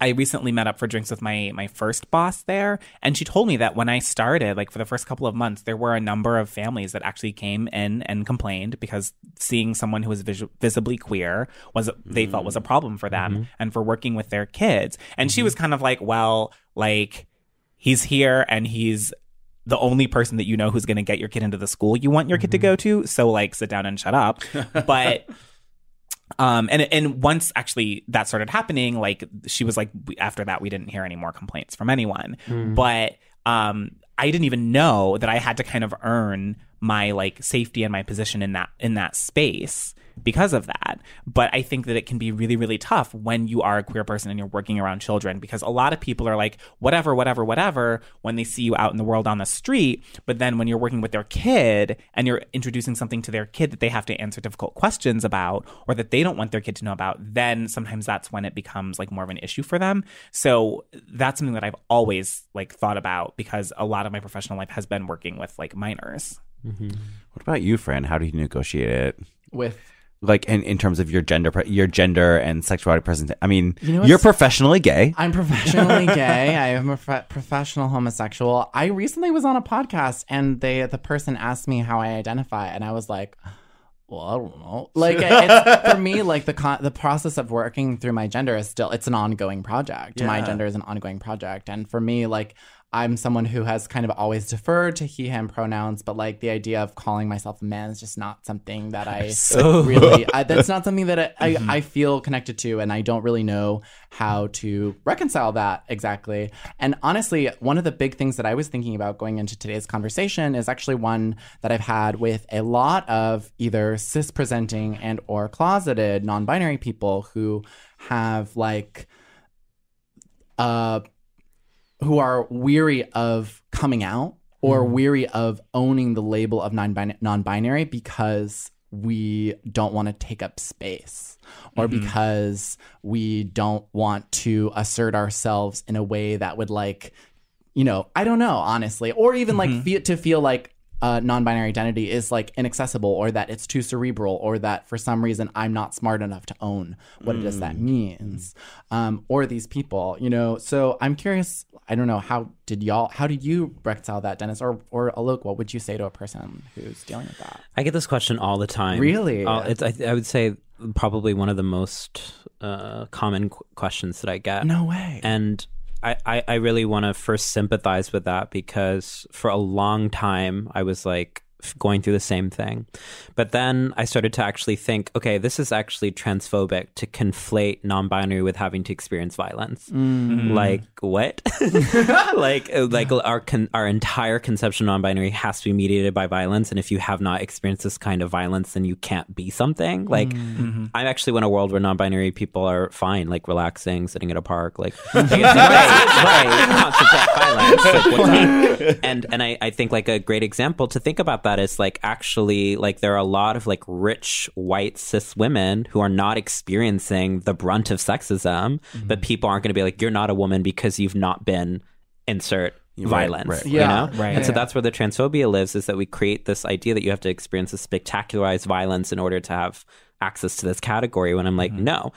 I recently met up for drinks with my my first boss there, and she told me that when I started, like for the first couple of months, there were a number of families that actually came in and complained because seeing someone who was vis- visibly queer was they felt was a mm. problem for them mm-hmm. and for working with their kids. And she mm-hmm. was kind of like, "Well, like he's here and he's the only person that you know who's going to get your kid into the school you want your kid to mm-hmm. go to, so like sit down and shut up." But um and and once actually that started happening like she was like after that we didn't hear any more complaints from anyone Mm. but um i didn't even know that i had to kind of earn my like safety and my position in that in that space because of that. But i think that it can be really really tough when you are a queer person and you're working around children because a lot of people are like whatever whatever whatever when they see you out in the world on the street. But then when you're working with their kid and you're introducing something to their kid that they have to answer difficult questions about or that they don't want their kid to know about then sometimes that's when it becomes like more of an issue for them. So that's something that i've always like thought about because a lot of my professional life has been working with like minors Mm-hmm. What about you, Fran? How do you negotiate it With like in, in terms of your gender pre- your gender and sexuality present? I mean, You know you're professionally gay. I'm professionally gay. I am a prof- professional homosexual. I recently was on a podcast and they the person asked me how I identify and I was like, well, I don't know. Like it's, for me, like the con- the process of working through my gender is still it's an ongoing project. My gender is an ongoing project, and for me, like I'm someone who has kind of always deferred to he him pronouns, but like the idea of calling myself a man is just not something that I So- really. I, that's not something that I, I, Mhm. I feel connected to, and I don't really know how to reconcile that exactly. And honestly, one of the big things that I was thinking about going into today's conversation is actually one that I've had with a lot of either cis presenting and or closeted non-binary people who have like uh who are weary of coming out or Mhm. weary of owning the label of non-bin- non-binary because we don't want to take up space or Mhm. because we don't want to assert ourselves in a way that would like you know i don't know honestly or even like Mhm. feel, to feel like uh, non-binary identity is like inaccessible or that it's too cerebral or that for some reason i'm not smart enough to own what it is that means um, or these people you know so i'm curious i don't know how did y'all how did you reconcile that dennis or or alok what would you say to a person who's dealing with that I get this question all the time. Really? It's, I, I would say probably one of the most uh, common qu- questions that I get. No way. And I, I, really want to first sympathize with that because for a long time I was like going through the same thing. But then I started to actually think, okay, this is actually transphobic to conflate non-binary with having to experience violence. Mm. Like what? like uh, like our con- our entire conception of non-binary has to be mediated by violence, and if you have not experienced this kind of violence, then you can't be something. Like I actually want a world where non-binary people are fine, like relaxing, sitting at a park, like, like right, right, violence. Like, and and I, I think like a great example to think about that is like actually like there are a lot of like rich white cis women who are not experiencing the brunt of sexism, mm-hmm. but people aren't going to be like you're not a woman because you've not been insert Right, violence right, you right. know? Right. and so that's where the transphobia lives is that we create this idea that you have to experience a spectacularized violence in order to have access to this category when i'm like mm-hmm. no.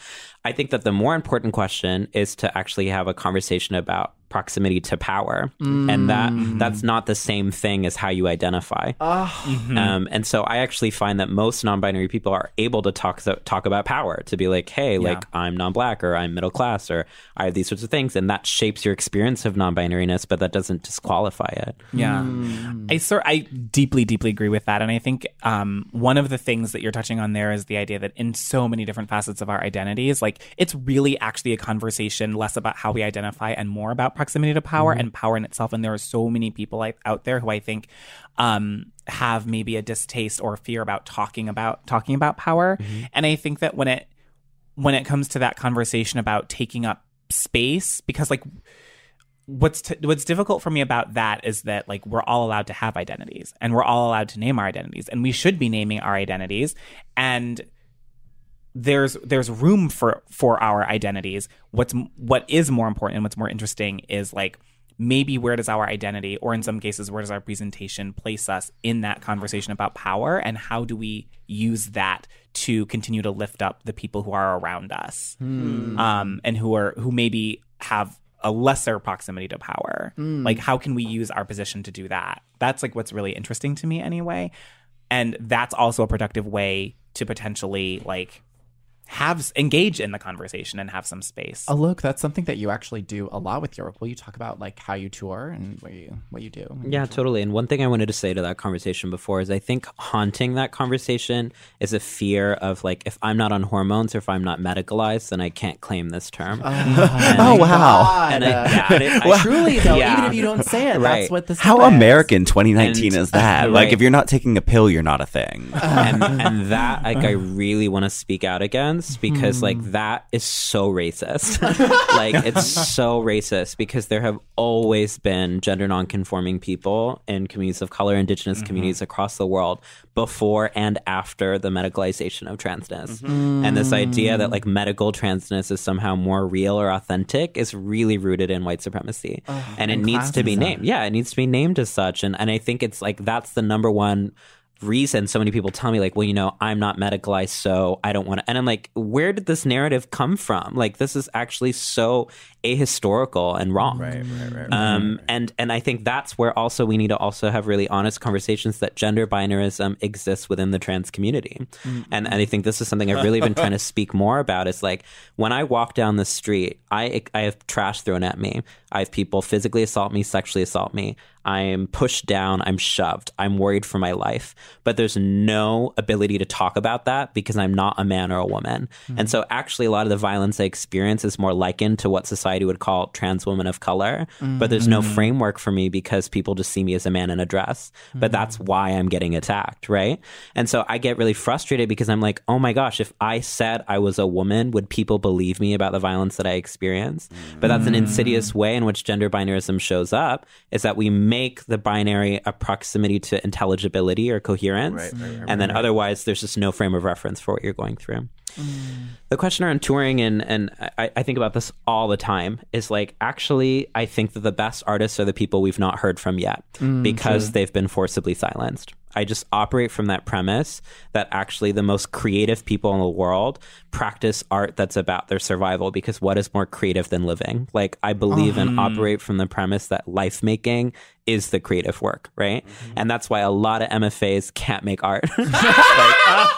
I think that the more important question is to actually have a conversation about proximity to power. Mm. And that that's mm. not the same thing as how you identify. Ah. Mm-hmm. Um, and so I actually find that most non-binary people are able to talk talk about power to be like, hey, like I'm non-black or I'm middle class or I have these sorts of things, and that shapes your experience of non-binariness, but that doesn't disqualify it. Yeah, mm. I sort I deeply deeply agree with that, and I think um, one of the things that you're touching on there is the idea that in so many different facets of our identities, like it's really actually a conversation less about how we identify and more about proximity to power and power in itself. And there are so many people out there who I think um, have maybe a distaste or fear about talking about talking about power, and I think that when it when it comes to that conversation about taking up space, because like what's t- what's difficult for me about that is that like we're all allowed to have identities and we're all allowed to name our identities and we should be naming our identities. And there's there's room for for our identities. What's what is more important and what's more interesting is like maybe where does our identity or in some cases where does our presentation place us in that conversation about power and how do we use that to continue to lift up the people who are around us um, and who are who maybe have a lesser proximity to power. Like how can we use our position to do that? That's like what's really interesting to me anyway. And that's also a productive way to potentially like have engage in the conversation and have some space Oh, look, that's something that you actually do a lot with your work. Will you talk about like how you tour and what you what you do? Yeah, totally. And one thing I wanted to say to that conversation before is I think haunting that conversation is a fear of like if I'm not on hormones or if I'm not medicalized, then I can't claim this term. Oh, and- Oh, wow. And I, yeah, but it- Well, I- truly though, yeah. even if you don't say it, Right. that's what this How is. American 2019 And- is that? Like, if you're not taking a pill, you're not a thing. and, and that like I really want to speak out against because like that is so racist. like it's so racist because there have always been gender nonconforming people in communities of color, indigenous communities across the world before and after the medicalization of transness. And this idea that like medical transness is somehow more real or authentic is really rooted in white supremacy. and it needs to be named. Yeah, it needs to be named as such. And and I think it's like that's the number one reason so many people tell me like well you know i'm not medicalized so i don't want to and i'm like where did this narrative come from? Like this is actually so ahistorical and wrong. Right right right, um and and i think that's where also we need to also have really honest conversations that gender binarism exists within the trans community. And, and i think this is something i've really been trying to speak more about is like when i walk down the street i i have trash thrown at me. I have people physically assault me sexually assault me I'm pushed down, I'm shoved, I'm worried for my life. But there's no ability to talk about that because I'm not a man or a woman. Hmm. And so, actually, a lot of the violence I experience is more likened to what society would call trans women of color. Hmm. But there's no hmm. framework for me because people just see me as a man in a dress. But that's why I'm getting attacked, right? And so, I get really frustrated because I'm like, oh my gosh, if I said I was a woman, would people believe me about the violence that I experienced? But that's an insidious way in which gender binarism shows up is that we make the binary a proximity to intelligibility or coherence. and then otherwise, there's just no frame of reference for what you're going through. Mm. The question around touring, and, and I, I think about this all the time, is like actually, I think that the best artists are the people we've not heard from yet mm, because they've been forcibly silenced. I just operate from that premise that actually the most creative people in the world practice art that's about their survival because what is more creative than living? Like, I believe and uh-huh. operate from the premise that life making is the creative work, right? And that's why a lot of MFAs can't make art.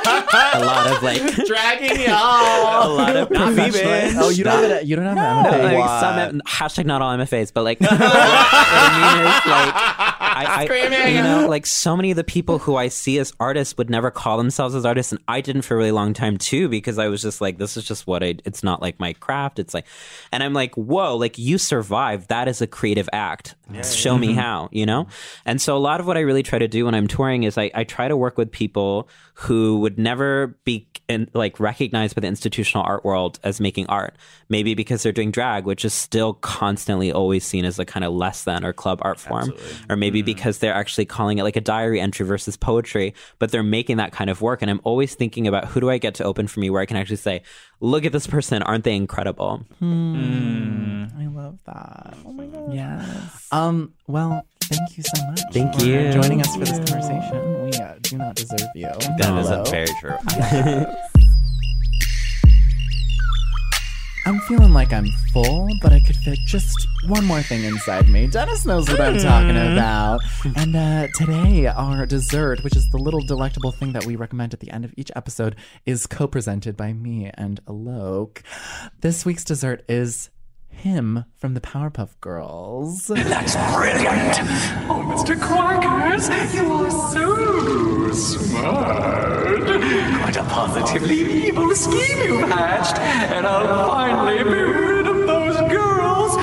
Like, a lot of like dragging y'all. a lot of professionals. Oh, you don't have it. You don't have No, an like MFA. some hashtag not all MFAs, but like what I mean is like I, I you know, like so many of the people who I see as artists would never call themselves as artists, and I didn't for a really long time too, because I was just like, this is just what I. It's not like my craft. It's like, and I'm like, whoa, like you survived. That is a creative act. Show me Mhm. How, you know. And so a lot of what I really try to do when I'm touring is I, I try to work with people who would never be in, like recognized by the institutional art world as making art. Maybe because they're doing drag, which is still constantly always seen as a kind of less than or club art form, or maybe because they're actually calling it like a diary entry versus poetry, but they're making that kind of work. And I'm always thinking about who do I get to open for me where I can actually say, look at this person, aren't they incredible? Hmm. I love that. Oh my god. Yes. Um. Well, thank you so much. Thank you joining us for this conversation. We uh, do not deserve you. That is very true. I'm feeling like I'm full, but I could fit just one more thing inside me. Dennis knows what I'm talking Mm. about. And uh, today, our dessert, which is the little delectable thing that we recommend at the end of each episode, is co presented by me and Alok. This week's dessert is him from the Powerpuff Girls. That's brilliant. Oh, Mr. Quackers, you are so smart. Quite a positively evil scheme you've hatched, and I'll finally be rid of those girls.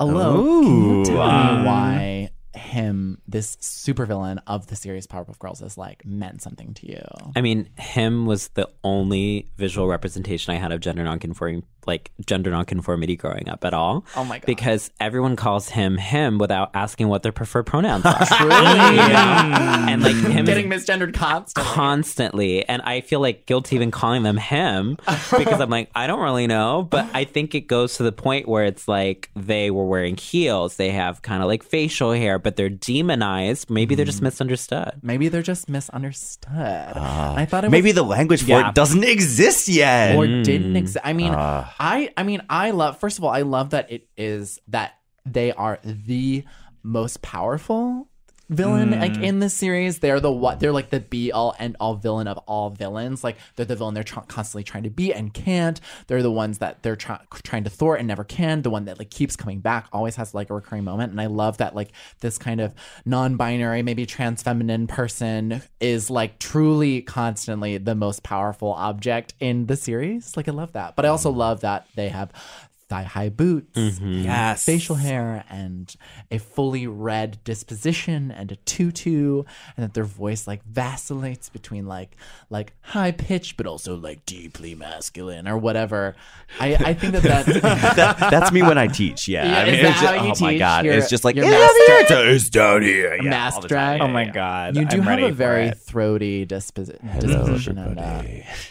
Alok, can you tell me why uh, him, this supervillain of the series Powerpuff Girls, is like meant something to you? I mean, him was the only visual representation I had of gender nonconforming, like gender nonconformity growing up at all. Oh my God. Because everyone calls him him without asking what their preferred pronouns are. Truly? Yeah. And like him Getting misgendered constantly. constantly. And I feel like guilty even calling them him because I'm like, I don't really know. But I think it goes to the point where it's like they were wearing heels, they have kind of like facial hair, but they're demonized. Maybe they're just misunderstood. Maybe they're just misunderstood. I thought it Maybe was, the language for Yeah. it doesn't exist yet. or didn't exist. I mean, Ah. I I mean, I love. First of all, I love that it is that they are the most powerful villain Mm. like in this series they're the what they're like the be all and all villain of all villains. Like they're the villain they're tr- constantly trying to be and can't. They're the ones that they're try- trying to thwart and never can. The one that like keeps coming back always has like a recurring moment. And i love that like this kind of non-binary maybe trans feminine person is like truly constantly the most powerful object in the series. Like i love that. But i also love that they have thigh high boots, Yes. facial hair, and a fully red disposition and a tutu, and that their voice like vacillates between like like high pitched but also like deeply masculine or whatever. I I think that that's That- that's me when I teach. Yeah, Yeah, I mean, it's just, how you oh my god, your- it's just like your "Yeah, master- the answer is down here. Yeah, mask all the time. drag. Oh my god. You do I'm have a very throaty disposi- disposition, and uh,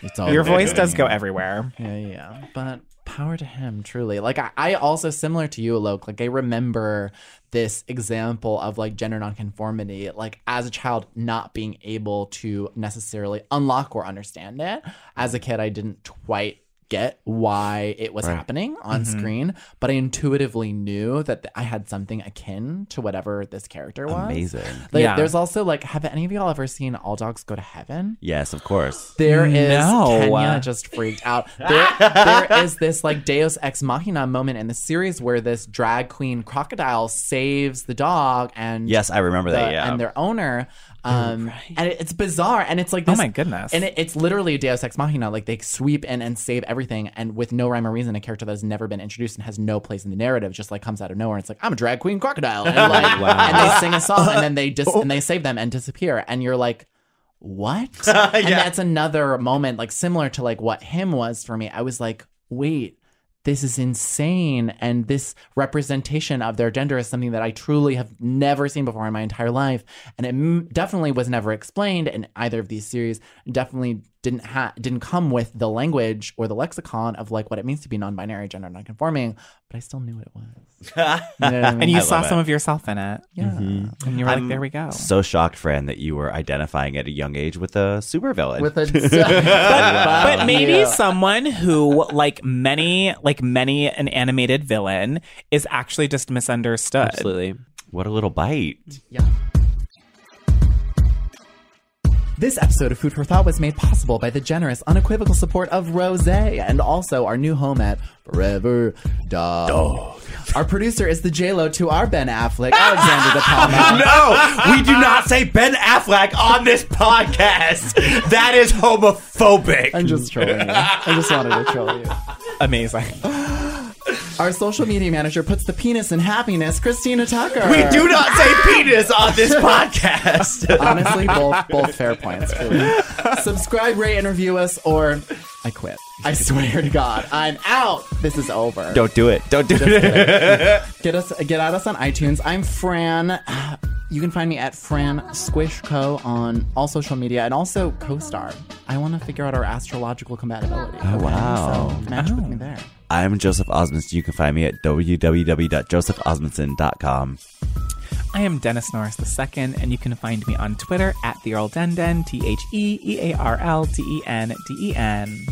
it's all Your voice does go everywhere. Yeah, yeah. But power to him, truly. Like I, I also similar to you, Alok. Like I remember this example of like gender nonconformity, like as a child not being able to necessarily unlock or understand it. As a kid, I didn't quite get why it was Right. happening on Mhm. screen, but I intuitively knew that I had something akin to whatever this character was. Amazing. Like, Yeah. There's also like, have any of y'all ever seen All Dogs Go to Heaven? Yes, of course. There is No. Kenya just freaked out. There, there is this like Deus ex machina moment in the series where this drag queen crocodile saves the dog and Yes, I remember that, yeah. and their owner. Um, and it, it's bizarre, and it's like Oh my goodness. and it, it's literally a Deus ex machina. Like they sweep in and save everything, and with no rhyme or reason, a character that has never been introduced and has no place in the narrative just like comes out of nowhere. And It's like I'm a drag queen crocodile, and like, Wow. and they sing a song, and then they dis- and they save them and disappear, and you're like, what? And that's another moment, like similar to like what him was for me. I was like, wait, this is insane. And this representation of their gender is something that I truly have never seen before in my entire life. And it m- definitely was never explained in either of these series. Definitely didn't ha- didn't come with the language or the lexicon of like what it means to be non-binary, gender non-conforming. But I still knew what it was. You know what I mean? And you I saw some it. of yourself in it. Yeah. Mm-hmm. And you were like, there we go. So shocked, friend, that you were identifying at a young age with a supervillain. With a but maybe someone who like many like many an animated villain is actually just misunderstood Absolutely. What a little bite. Yeah. This episode of Food for Thought was made possible by the generous, unequivocal support of Rose and also our new home at Forever Dog. Our producer is the J-Lo to our Ben Affleck, Alexander De Palma. no, we do not say Ben Affleck on this podcast. That is homophobic. I'm just trolling you. I just wanted to troll you. Amazing. Our social media manager puts the penis in happiness, Christina Tucker. We do not say penis on this podcast. Honestly, both both fair points. Truly. Subscribe, rate, and review us, or I quit. I swear to God, I'm out. This is over. Don't do it. Don't do it. get us, get at us on iTunes. I'm Fran. You can find me at Fran Squish Co on all social media and also co-star. I want to figure out our astrological compatibility. Oh, okay? wow. So match with me oh. there. I'm Joseph Osmundson. You can find me at www.josephosmundson.com. I am Dennis Norris II, and you can find me on Twitter at the Earl Denden, T H E E A R L D E N D E N.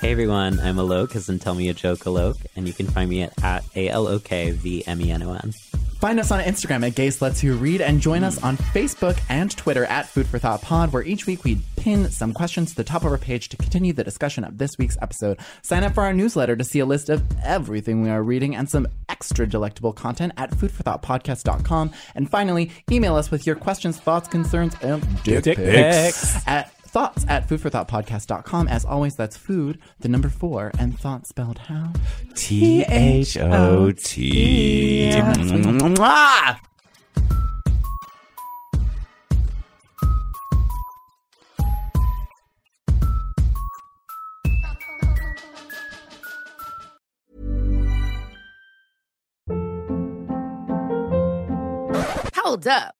Hey everyone, I'm Alok, as in Tell Me a Joke Alok, and you can find me at, at A-L-O-K-V-M-E-N-O-N. Find us on Instagram at Gays Let's You Read and join us on Facebook and Twitter at Food for Thought Pod, where each week we pin some questions to the top of our page to continue the discussion of this week's episode. Sign up for our newsletter to see a list of everything we are reading and some extra delectable content at foodforthoughtpodcast.com. And finally, email us with your questions, thoughts, concerns, and dick, Dick pics pics. at thoughts at foodforthoughtpodcast.com. As always, that's food, the number four, and thought spelled how? T H O T. Mwah! Hold up.